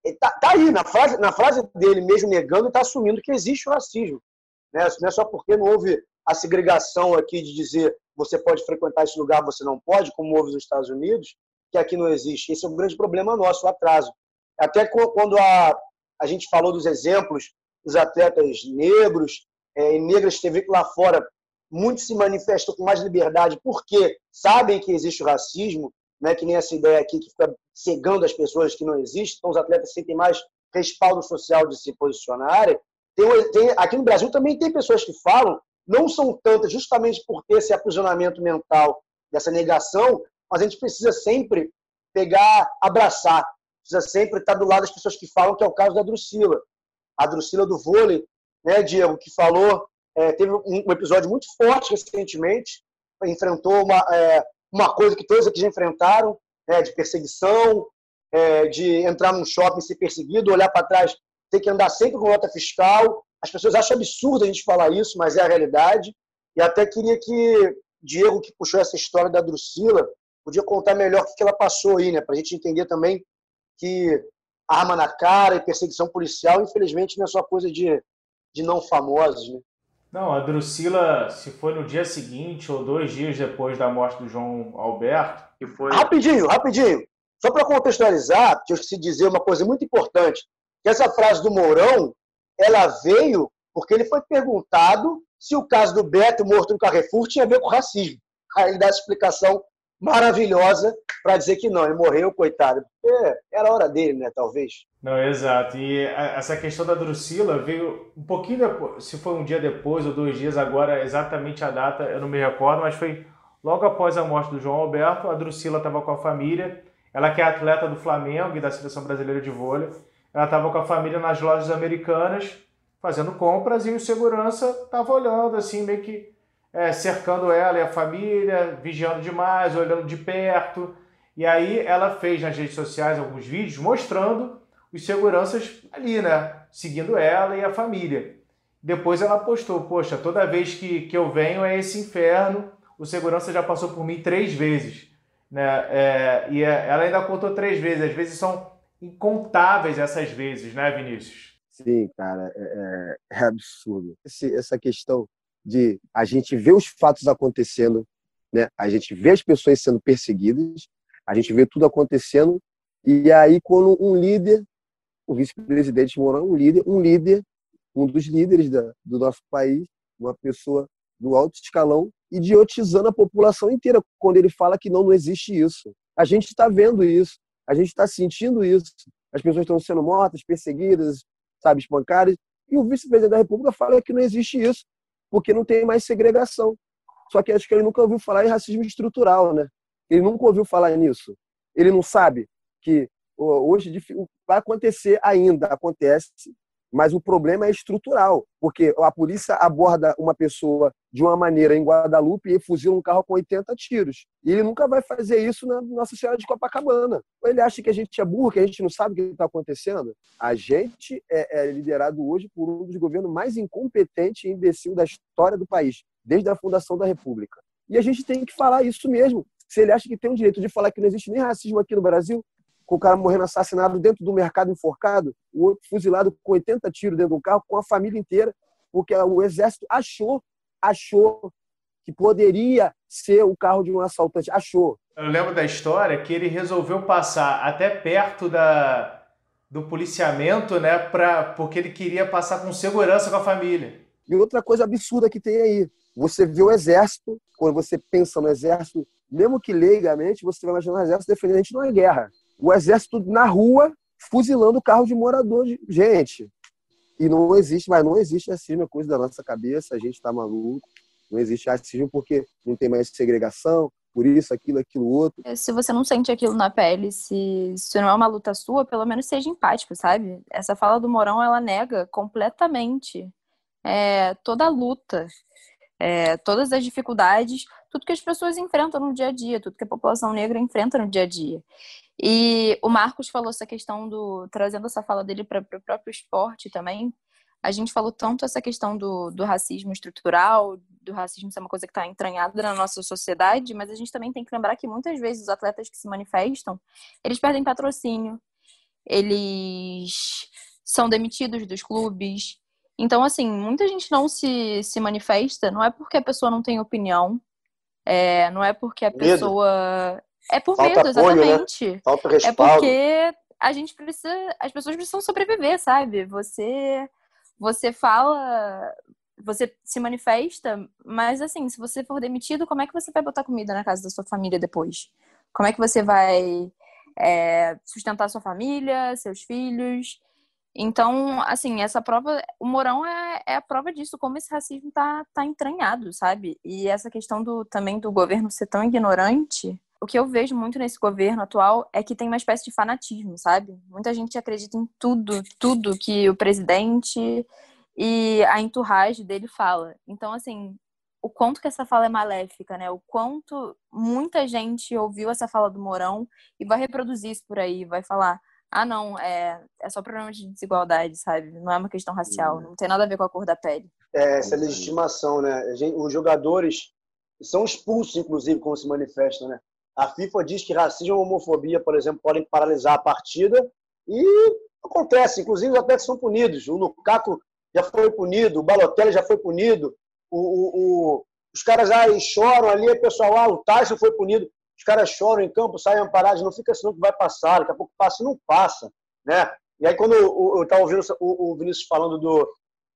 está tá aí, na frase, na frase dele mesmo negando, está assumindo que existe o racismo. Né? Não é só porque não houve a segregação aqui de dizer você pode frequentar esse lugar, você não pode, como houve nos Estados Unidos, que aqui não existe. Esse é um grande problema nosso, o atraso. Até quando a, a gente falou dos exemplos dos atletas negros é, e negras, teve que lá fora muitos se manifestam com mais liberdade porque sabem que existe o racismo, né, que nem essa ideia aqui que fica cegando as pessoas que não existem, então os atletas sentem mais respaldo social de se posicionarem. Tem, tem, aqui no Brasil também tem pessoas que falam, não são tantas justamente por ter esse aprisionamento mental, dessa negação, mas a gente precisa sempre pegar, abraçar, precisa sempre estar do lado das pessoas que falam, que é o caso da Drusila. A Drusila do vôlei, né, Diego, que falou, é, teve um, episódio muito forte recentemente, enfrentou uma, é, uma coisa que todos aqui já enfrentaram, né, de perseguição, é, de entrar num shopping ser perseguido, olhar para trás, ter que andar sempre com nota fiscal. As pessoas acham absurdo a gente falar isso, mas é a realidade. E até queria que Diego, que puxou essa história da Drusila, podia contar melhor o que ela passou aí, né, para a gente entender também que arma na cara e perseguição policial, infelizmente, não é só coisa de, de não famosos, né? Não, a Drusila, se foi no dia seguinte ou dois dias depois da morte do João Alberto, que foi. Rapidinho, rapidinho. Só para contextualizar, que eu de dizer uma coisa muito importante, que essa frase do Mourão, ela veio porque ele foi perguntado se o caso do Beto morto no Carrefour tinha a ver com racismo. Aí ele dá essa explicação maravilhosa para dizer que não, ele morreu, coitado. Porque era a hora dele, né, talvez. Não, exato. E essa questão da Drusila veio um pouquinho depois, se foi um dia depois ou dois dias, agora exatamente a data eu não me recordo, mas foi logo após a morte do João Alberto, a Drusila estava com a família, ela que é atleta do Flamengo e da Seleção Brasileira de Vôlei, ela estava com a família nas lojas americanas, fazendo compras, e o segurança estava olhando assim, meio que é, cercando ela e a família, vigiando demais, olhando de perto. E aí ela fez nas redes sociais alguns vídeos mostrando os seguranças ali, né? Seguindo ela e a família. Depois ela postou, poxa, toda vez que, que eu venho é esse inferno, o segurança já passou por mim três vezes. Né? É, e é, ela ainda contou três vezes, às vezes são incontáveis essas vezes, né, Vinícius? Sim, cara, é, é, é absurdo. Esse, essa questão de a gente ver os fatos acontecendo, né? A gente vê as pessoas sendo perseguidas, a gente vê tudo acontecendo e aí quando um líder, o vice-presidente Mourão, é um líder, um líder, um dos líderes da, do nosso país, uma pessoa do alto escalão, idiotizando a população inteira quando ele fala que não, não existe isso. A gente está vendo isso, a gente está sentindo isso. As pessoas estão sendo mortas, perseguidas, sabe, espancadas. E o vice-presidente da República fala que não existe isso, porque não tem mais segregação. Só que acho que ele nunca ouviu falar em racismo estrutural, né? Ele nunca ouviu falar nisso. Ele não sabe que hoje vai acontecer ainda, acontece mas o problema é estrutural, porque a polícia aborda uma pessoa de uma maneira em Guadalupe e fuzila um carro com 80 tiros. E ele nunca vai fazer isso na Nossa Senhora de Copacabana. Ou ele acha que a gente é burro, que a gente não sabe o que está acontecendo? A gente é, é, liderado hoje por um dos governos mais incompetentes e imbecil da história do país, desde a fundação da República. E a gente tem que falar isso mesmo. Se ele acha que tem o direito de falar que não existe nem racismo aqui no Brasil, o cara morrendo assassinado dentro do mercado enforcado, o outro fuzilado com 80 tiros dentro do carro, com a família inteira, porque o exército achou, achou que poderia ser o carro de um assaltante. Achou. Eu lembro da história que ele resolveu passar até perto da, do policiamento, né, pra, porque ele queria passar com segurança com a família. E outra coisa absurda que tem aí, você vê o exército, quando você pensa no exército, mesmo que leigamente, você vai imaginar o exército defendendo a gente numa guerra o exército na rua fuzilando carro de morador. De... Gente, e não existe, mas não existe racismo, é coisa da nossa cabeça, a gente está maluco. Não existe racismo porque não tem mais segregação, por isso, aquilo, aquilo, outro. É, se você não sente aquilo na pele, se, se não é uma luta sua, pelo menos seja empático, sabe? Essa fala do Morão, ela nega completamente é, toda a luta, é, todas as dificuldades, tudo que as pessoas enfrentam no dia a dia, tudo que a população negra enfrenta no dia a dia. E o Marcos falou essa questão do. trazendo essa fala dele para o próprio esporte também. A gente falou tanto essa questão do, do racismo estrutural, do racismo ser uma coisa que está entranhada na nossa sociedade, mas a gente também tem que lembrar que muitas vezes os atletas que se manifestam, eles perdem patrocínio, eles são demitidos dos clubes. Então, assim, muita gente não se, se manifesta, não é porque a pessoa não tem opinião, é, não é porque a Medo. pessoa é por Falta medo, apoio, né? exatamente. Né? Falta respaldo. É porque a gente precisa, as pessoas precisam sobreviver, sabe? Você você fala, você se manifesta, mas assim, se você for demitido, como é que você vai botar comida na casa da sua família depois? Como é que você vai é, sustentar sua família, seus filhos? Então, assim, essa prova, o Morão é, é a prova disso, como esse racismo tá, tá entranhado, sabe? E essa questão do também do governo ser tão ignorante, o que eu vejo muito nesse governo atual é que tem uma espécie de fanatismo, sabe? Muita gente acredita em tudo, tudo que o presidente e a entourage dele fala. Então, assim, o quanto que essa fala é maléfica, né? O quanto muita gente ouviu essa fala do Mourão e vai reproduzir isso por aí, vai falar, ah, não, é, é só problema de desigualdade, sabe? Não é uma questão racial, não tem nada a ver com a cor da pele. É, essa legitimação, né? Os jogadores são expulsos, inclusive, quando se manifestam, né? A FIFA diz que racismo e homofobia, por exemplo, podem paralisar a partida e acontece. Inclusive, os atletas são punidos. O Lukaku já foi punido, o Balotelli já foi punido, o, o, o, os caras aí choram ali, o pessoal, ah, o Tyson foi punido. Os caras choram em campo, saem amparados, não fica assim, que vai passar, daqui a pouco passa e não passa. Né? E aí, quando eu estava ouvindo o, Vinícius falando do,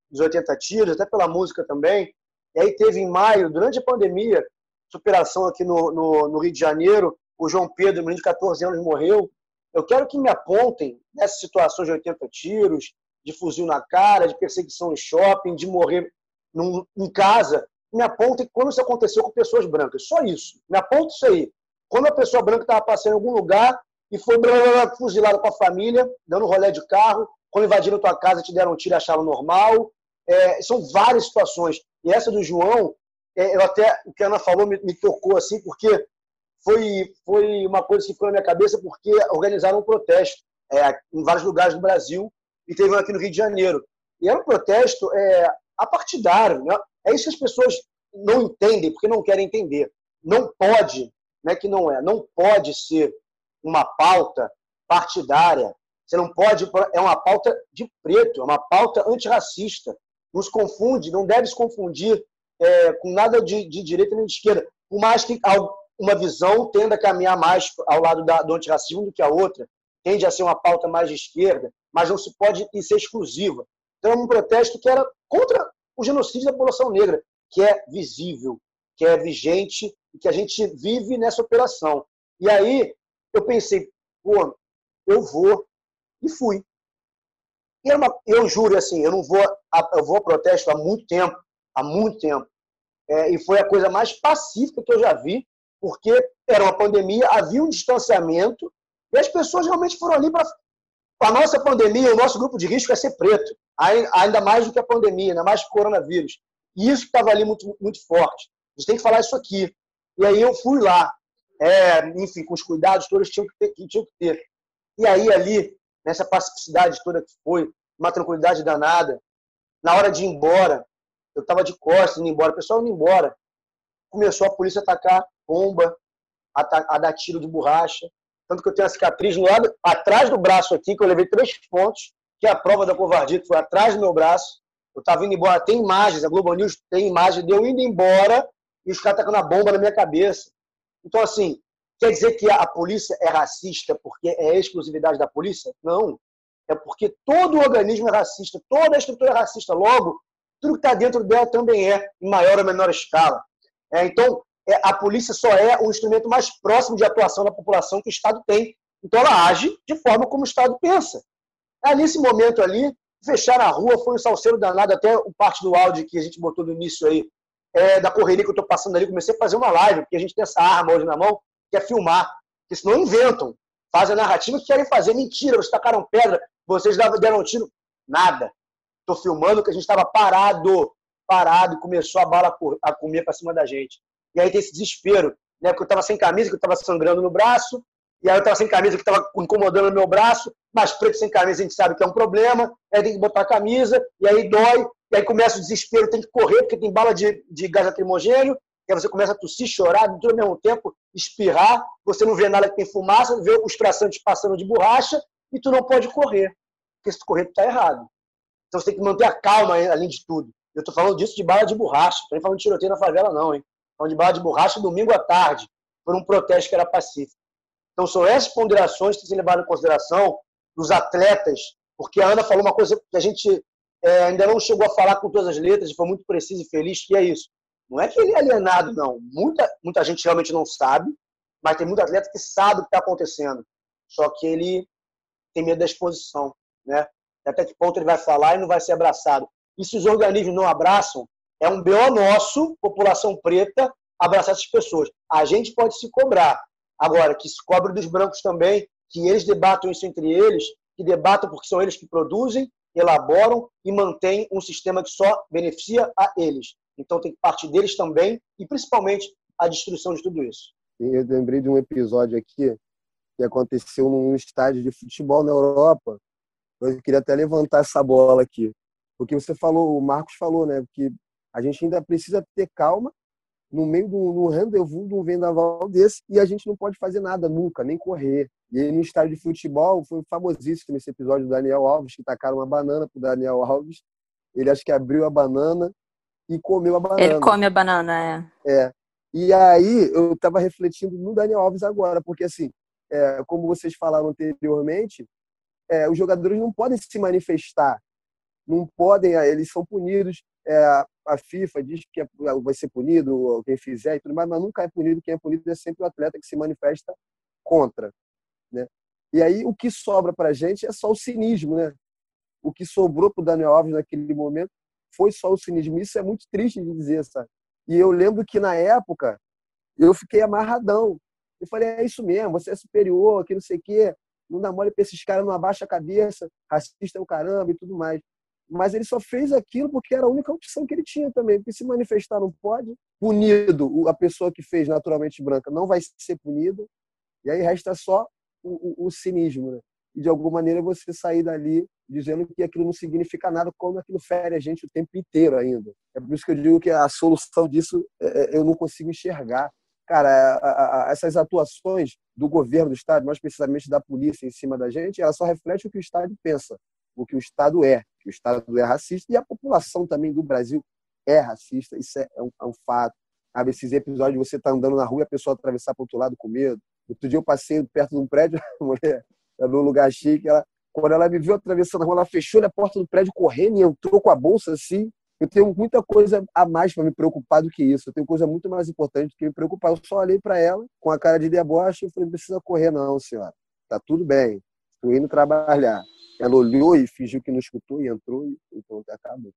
dos 80 tiros, até pela música também, e aí teve em maio, durante a pandemia, superação aqui no, no, no Rio de Janeiro. O João Pedro, menino de 14 anos, morreu. Eu quero que me apontem nessas situações de 80 tiros, de fuzil na cara, de perseguição em shopping, de morrer num, em casa. Me apontem quando isso aconteceu com pessoas brancas. Só isso. Me aponte isso aí. Quando a pessoa branca estava passando em algum lugar e foi fuzilada com a família, dando rolé de carro, quando invadiram tua casa te deram um tiro e acharam normal. É, são várias situações. E essa do João, é, eu até, o que a Ana falou me, me tocou assim, porque foi, foi uma coisa que ficou na minha cabeça, porque organizaram um protesto é, em vários lugares do Brasil e teve um aqui no Rio de Janeiro. E era um protesto é, apartidário. Né? É isso que as pessoas não entendem, porque não querem entender. Não pode, é que não é, não pode ser uma pauta partidária Você não pode. É uma pauta de preto, é uma pauta antirracista. Não se confunde, não deve se confundir é, com nada de, de, direita nem de esquerda. Por mais que uma visão tenda a caminhar mais ao lado da, do antirracismo do que a outra, tende a ser uma pauta mais de esquerda, mas não se pode ser exclusiva. Então, é um protesto que era contra o genocídio da população negra, que é visível, que é vigente que a gente vive nessa operação. E aí eu pensei, pô, eu vou e fui. E uma, eu juro assim, eu não vou eu vou a protesto há muito tempo, há muito tempo. É, e foi a coisa mais pacífica que eu já vi, porque era uma pandemia, havia um distanciamento e as pessoas realmente foram ali para a nossa pandemia, o nosso grupo de risco é ser preto, ainda mais do que a pandemia, ainda mais que o coronavírus. E isso estava ali muito, muito forte. A gente tem que falar isso aqui. E aí eu fui lá, é, enfim, com os cuidados todos tinham que, ter, que tinham que ter. E aí ali, nessa pacificidade toda que foi, uma tranquilidade danada, na hora de ir embora, eu estava de costas indo embora, o pessoal indo embora, começou a polícia a atacar bomba, a, a dar tiro de borracha, tanto que eu tenho a cicatriz no lado, atrás do braço aqui, que eu levei três pontos, que é a prova da covardia, que foi atrás do meu braço, eu estava indo embora, tem imagens, a Globo News tem imagens de eu indo embora e os caras tacando a bomba na minha cabeça. Então, assim, quer dizer que a polícia é racista porque é exclusividade da polícia? Não. É porque todo o organismo é racista, toda a estrutura é racista. Logo, tudo que está dentro dela também é, em maior ou menor escala. É, então, é, a polícia só é o instrumento mais próximo de atuação da população que o Estado tem. Então, ela age de forma como o Estado pensa. É, nesse momento ali, Fechar a rua foi um salseiro danado, até o parte do áudio que a gente botou no início aí, é, da correria que eu estou passando ali, comecei a fazer uma live, porque a gente tem essa arma hoje na mão, que é filmar. Porque senão inventam, fazem a narrativa que querem fazer. Mentira, vocês tacaram pedra, vocês deram um tiro. Nada. Estou filmando que a gente estava parado, parado, e começou a bala a comer para cima da gente. E aí tem esse desespero, né? Porque eu estava sem camisa, que eu estava sangrando no braço, e aí eu estava sem camisa que estava incomodando meu braço, mas preto sem camisa a gente sabe que é um problema, aí tem que botar a camisa, e aí dói, e aí começa o desespero, tem que correr, porque tem bala de, de gás lacrimogênio, e aí você começa a tossir, chorar, tudo ao mesmo tempo, espirrar, você não vê nada que tem fumaça, vê os traçantes passando de borracha, e tu não pode correr, porque se tu correr, tu tá errado. Então você tem que manter a calma, além de tudo. Eu tô falando disso de bala de borracha, não tô falando de tiroteio na favela não, hein. Falando de bala de borracha domingo à tarde, por um protesto que era pacífico. Então, são essas ponderações que têm que ser levadas em consideração dos atletas, porque a Ana falou uma coisa que a gente é, ainda não chegou a falar com todas as letras, e foi muito preciso e feliz, que é isso. Não é que ele é alienado, não. Muita, muita gente realmente não sabe, mas tem muito atleta que sabe o que está acontecendo. Só que ele tem medo da exposição, né? Até que ponto ele vai falar e não vai ser abraçado. E se os organismos não abraçam, é um BO nosso, população preta, abraçar essas pessoas. A gente pode se cobrar, Agora, que se cobre dos brancos também, que eles debatam isso entre eles, que debatam porque são eles que produzem, elaboram e mantêm um sistema que só beneficia a eles. Então tem que partir deles também e principalmente a destruição de tudo isso. Eu lembrei de um episódio aqui que aconteceu num estádio de futebol na Europa. Eu queria até levantar essa bola aqui, porque você falou, o Marcos falou, né, que a gente ainda precisa ter calma no meio do no rendezvous de um vendaval desse e a gente não pode fazer nada nunca, nem correr. E aí, no estádio de futebol, foi famosíssimo esse episódio do Daniel Alves, que tacaram uma banana pro Daniel Alves. Ele acho que abriu a banana e comeu a banana. Ele come a banana, é. É. E aí, eu estava refletindo no Daniel Alves agora, porque assim, é, como vocês falaram anteriormente, é, os jogadores não podem se manifestar, não podem, eles são punidos é, a FIFA diz que é, vai ser punido quem fizer e tudo mais, mas nunca é punido. Quem é punido é sempre o atleta que se manifesta contra. Né? E aí o que sobra para a gente é só o cinismo. Né? O que sobrou para o Daniel Alves naquele momento foi só o cinismo. Isso é muito triste de dizer, sabe? E eu lembro que na época eu fiquei amarradão. Eu falei, é isso mesmo, você é superior, que não sei o quê, não dá mole para esses caras, não abaixa a cabeça, racista é o caramba e tudo mais mas ele só fez aquilo porque era a única opção que ele tinha também. Porque se manifestar não pode, punido, a pessoa que fez naturalmente branca não vai ser punida, e aí resta só o, o, o cinismo. Né? E de alguma maneira você sair dali dizendo que aquilo não significa nada, quando aquilo fere a gente o tempo inteiro ainda. É por isso que eu digo que a solução disso é, é, eu não consigo enxergar. cara, a, a, essas atuações do governo do Estado, mais precisamente da polícia em cima da gente, ela só reflete o que o Estado pensa, o que o Estado é. Que o Estado é racista e a população também do Brasil é racista, isso é, é, um, é um, fato. Sabe, esses episódios de você tá andando na rua e a pessoa atravessar para o outro lado com medo. Outro dia eu passei perto de um prédio, a mulher, num lugar chique, ela, quando ela me viu atravessando a rua, ela fechou a porta do prédio correndo e entrou com a bolsa assim. Eu tenho muita coisa a mais para me preocupar do que isso. Eu tenho coisa muito mais importante do que me preocupar. Eu só olhei para ela com a cara de deboche e falei: não precisa correr, não, senhora. Tá tudo bem. Estou indo trabalhar. Ela olhou e fingiu que não escutou e entrou e pronto, acabou.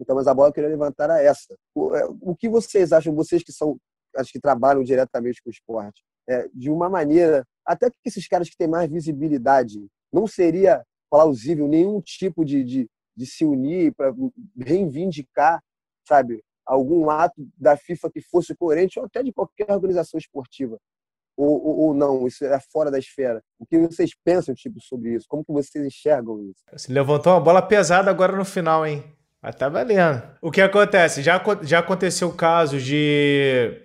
Então, mas a bola que eu queria levantar era essa. O, é, que vocês acham, vocês que são, acho que trabalham diretamente com o esporte, é, de uma maneira, até que esses caras que têm mais visibilidade, não seria plausível nenhum tipo de, de, de se unir para reivindicar, sabe, algum ato da FIFA que fosse coerente ou até de qualquer organização esportiva. Ou, ou, ou, não, isso é fora da esfera. O que vocês pensam tipo sobre isso? Como que vocês enxergam isso? Você levantou uma bola pesada agora no final, hein? Mas tá valendo. O que acontece? Já, já aconteceu casos de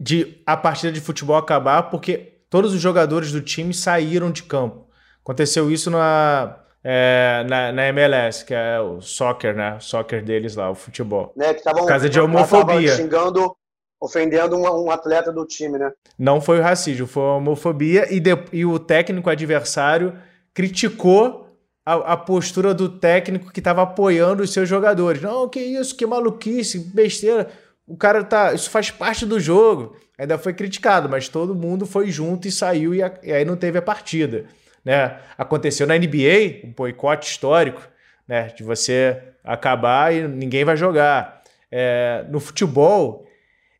de a partida de futebol acabar porque todos os jogadores do time saíram de campo. Aconteceu isso na, é, na, na, MLS, que é o soccer, né? O soccer deles lá, o futebol. Né, que tavam, Casa de homofobia. xingando, ofendendo um, um, atleta do time, né? Não foi o racismo, foi a homofobia e, de, e o técnico adversário criticou a, a postura do técnico que estava apoiando os seus jogadores. Não, que isso, que maluquice, besteira. O cara tá. Isso faz parte do jogo. Ainda foi criticado, mas todo mundo foi junto e saiu e, a, e aí não teve a partida. Né? Aconteceu na NBA, um boicote histórico, né? de você acabar e ninguém vai jogar. É, no futebol,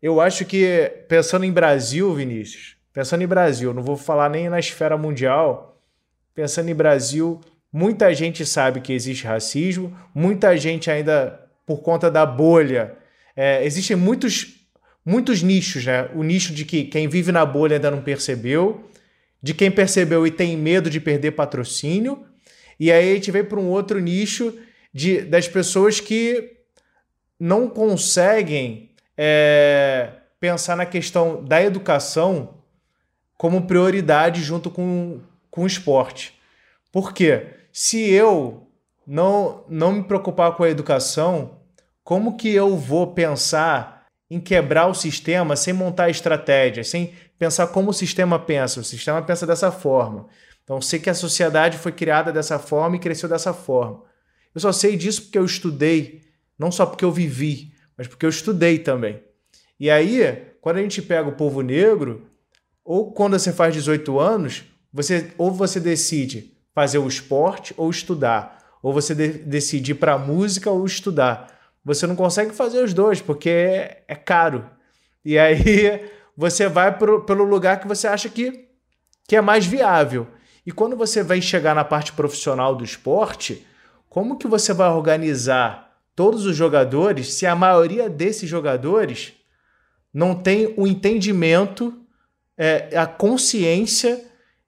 eu acho que, pensando em Brasil, Vinícius, pensando em Brasil, não vou falar nem na esfera mundial, pensando em Brasil, muita gente sabe que existe racismo, muita gente ainda, por conta da bolha, é, existem muitos, muitos nichos, né? O nicho de que quem vive na bolha ainda não percebeu, de quem percebeu e tem medo de perder patrocínio. E aí a gente vem para um outro nicho de, das pessoas que não conseguem é, pensar na questão da educação como prioridade junto com, com o esporte. Por quê? Se eu não, não me preocupar com a educação, como que eu vou pensar em quebrar o sistema sem montar estratégia, sem pensar como o sistema pensa. O sistema pensa dessa forma. Então, sei que a sociedade foi criada dessa forma e cresceu dessa forma. Eu só sei disso porque eu estudei, não só porque eu vivi, mas porque eu estudei também. E aí, quando a gente pega o povo negro, ou quando você faz 18 anos, você ou você decide fazer o esporte ou estudar, ou você de decide ir para música ou estudar. Você não consegue fazer os dois porque é, é caro. E aí você vai pro, pelo lugar que você acha que, que é mais viável. E quando você vai chegar na parte profissional do esporte, como que você vai organizar todos os jogadores se a maioria desses jogadores não tem o entendimento, é, a consciência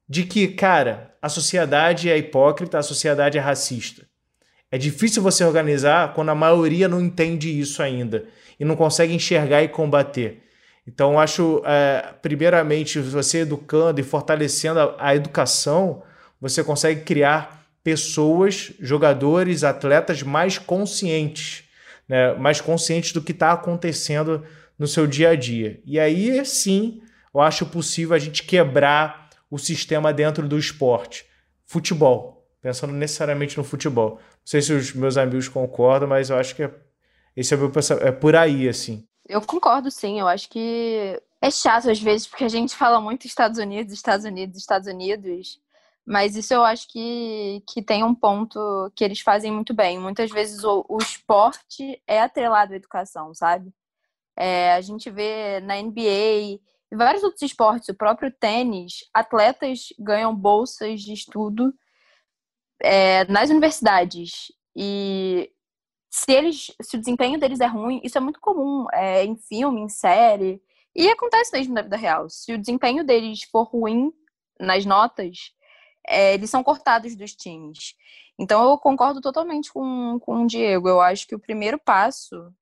de que, cara, a sociedade é hipócrita, a sociedade é racista. É difícil você organizar quando a maioria não entende isso ainda e não consegue enxergar e combater. Então, acho, é, primeiramente, você educando e fortalecendo a, a educação, você consegue criar pessoas, jogadores, atletas mais conscientes, né? mais conscientes do que está acontecendo no seu dia a dia. E aí, sim, eu acho possível a gente quebrar o sistema dentro do esporte. Futebol, pensando necessariamente no futebol. Não sei se os meus amigos concordam, mas eu acho que é, esse é, meu, é por aí, assim. Eu concordo, sim. Eu acho que é chato às vezes, porque a gente fala muito Estados Unidos, Estados Unidos, Estados Unidos. Mas isso eu acho que, que tem um ponto que eles fazem muito bem. Muitas vezes o, o esporte é atrelado à educação, sabe? É, a gente vê na NBA e vários outros esportes, o próprio tênis, atletas ganham bolsas de estudo é, nas universidades. E se eles, se o desempenho deles é ruim, isso é muito comum é, em filme, em série, e acontece mesmo na vida real. Se o desempenho deles for ruim nas notas, é, eles são cortados dos times. Então eu concordo totalmente com, com o Diego. Eu acho que o primeiro passo,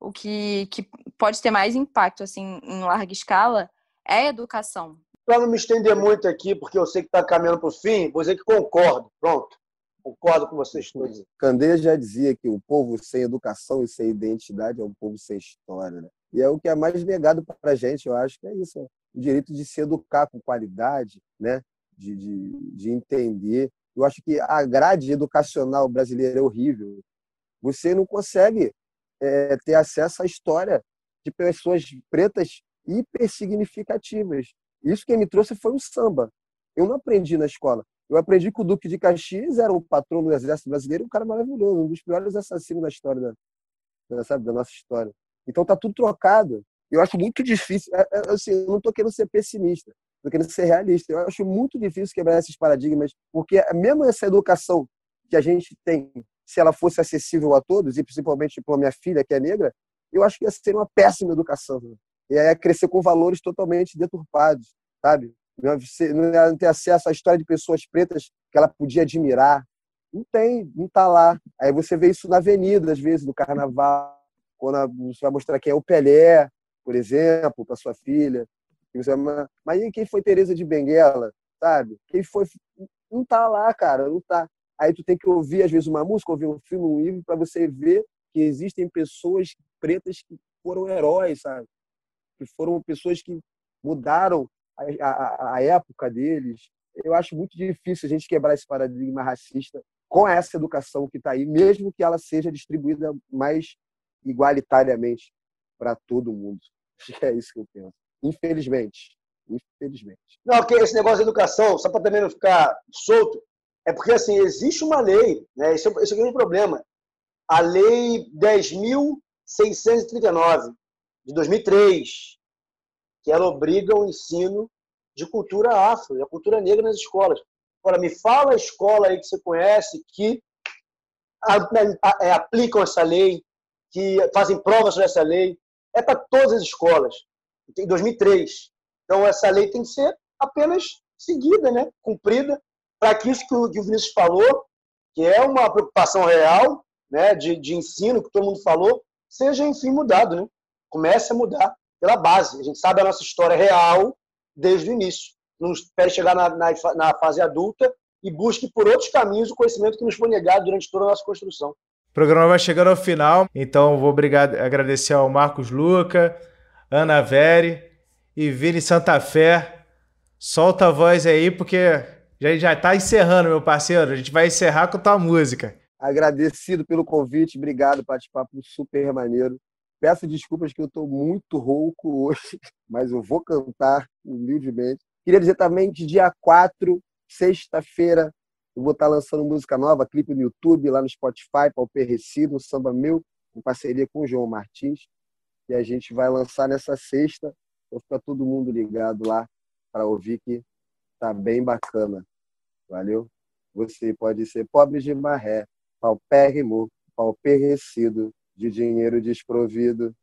o que, que pode ter mais impacto assim em larga escala é a educação. Para não me estender muito aqui, porque eu sei que está caminhando para o fim, vou dizer que concordo. Pronto. Concordo com vocês todos. Candeias já dizia que o povo sem educação e sem identidade é um povo sem história. Né? E é o que é mais negado para a gente, eu acho que é isso. O direito de se educar com qualidade, né? De, de, de entender. Eu acho que a grade educacional brasileira é horrível. Você não consegue é, ter acesso à história de pessoas pretas hiper significativas. Isso que me trouxe foi o samba. Eu não aprendi na escola. Eu aprendi que o Duque de Caxias era o patrão do Exército Brasileiro, um cara maravilhoso, um dos piores assassinos da história da, sabe, da nossa história. Então tá tudo trocado. Eu acho muito difícil. É, é, assim, eu não estou querendo ser pessimista, estou querendo ser realista. Eu acho muito difícil quebrar esses paradigmas, porque mesmo essa educação que a gente tem, se ela fosse acessível a todos, e principalmente para minha filha, que é negra, eu acho que ia ser uma péssima educação. E aí ia crescer com valores totalmente deturpados, sabe? Não ia ter acesso à história de pessoas pretas que ela podia admirar. Não tem, não está lá. Aí você vê isso na avenida, às vezes, no carnaval, quando você vai mostrar quem é o Pelé, por exemplo, para sua filha. Mas e quem foi Teresa de Benguela, sabe? Quem foi. Não está lá, cara, não está. Aí tu tem que ouvir, às vezes, uma música, ouvir um filme, um livro, para você ver que existem pessoas pretas que foram heróis, sabe? Que foram pessoas que mudaram a, a, a época deles. Eu acho muito difícil a gente quebrar esse paradigma racista com essa educação que está aí, mesmo que ela seja distribuída mais igualitariamente para todo mundo. Acho que é isso que eu penso. Infelizmente. Infelizmente. Não, que esse negócio de educação, só para também não ficar solto, é porque assim, existe uma lei, né? esse, é, esse é o grande problema. A Lei 10.639, de 2003, que ela obriga o ensino de cultura afro, a cultura negra nas escolas. Agora, me fala a escola aí que você conhece que é, aplicam essa lei, que fazem provas sobre essa lei. É para todas as escolas. Em 2003. Então, essa lei tem que ser apenas seguida, né? cumprida, para que isso que o, Vinícius falou, que é uma preocupação real né? de, de ensino, que todo mundo falou, seja, enfim, mudado. Né? Comece a mudar pela base. A gente sabe a nossa história real desde o início. Não espere chegar na, na, na fase adulta e busque por outros caminhos o conhecimento que nos foi negado durante toda a nossa construção. O programa vai chegando ao final, então vou obrigado, agradecer ao Marcos Luca, Ana Veri e Vini Santa Fé. Solta a voz aí, porque já já está encerrando, meu parceiro. A gente vai encerrar com tua música. Agradecido pelo convite, obrigado, bate-papo super maneiro. Peço desculpas que eu estou muito rouco hoje, mas eu vou cantar humildemente. Queria dizer também que dia 4, sexta-feira, eu vou estar lançando música nova, clipe no YouTube, lá no Spotify, Palper Recido, Samba Meu, em parceria com o João Martins. E a gente vai lançar nessa sexta. Vou ficar todo mundo ligado lá para ouvir que tá bem bacana. Valeu? Você pode ser pobre de marré, paupérrimo, pauperrecido, de dinheiro desprovido,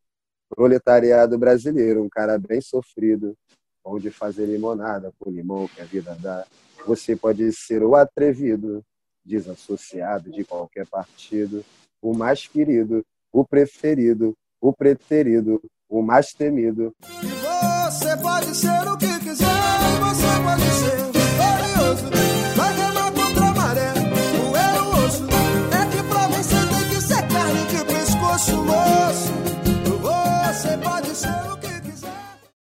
proletariado brasileiro, um cara bem sofrido, onde fazer limonada com limão que a vida dá. Você pode ser o atrevido, desassociado de qualquer partido, o mais querido, o preferido, o preterido, o mais temido.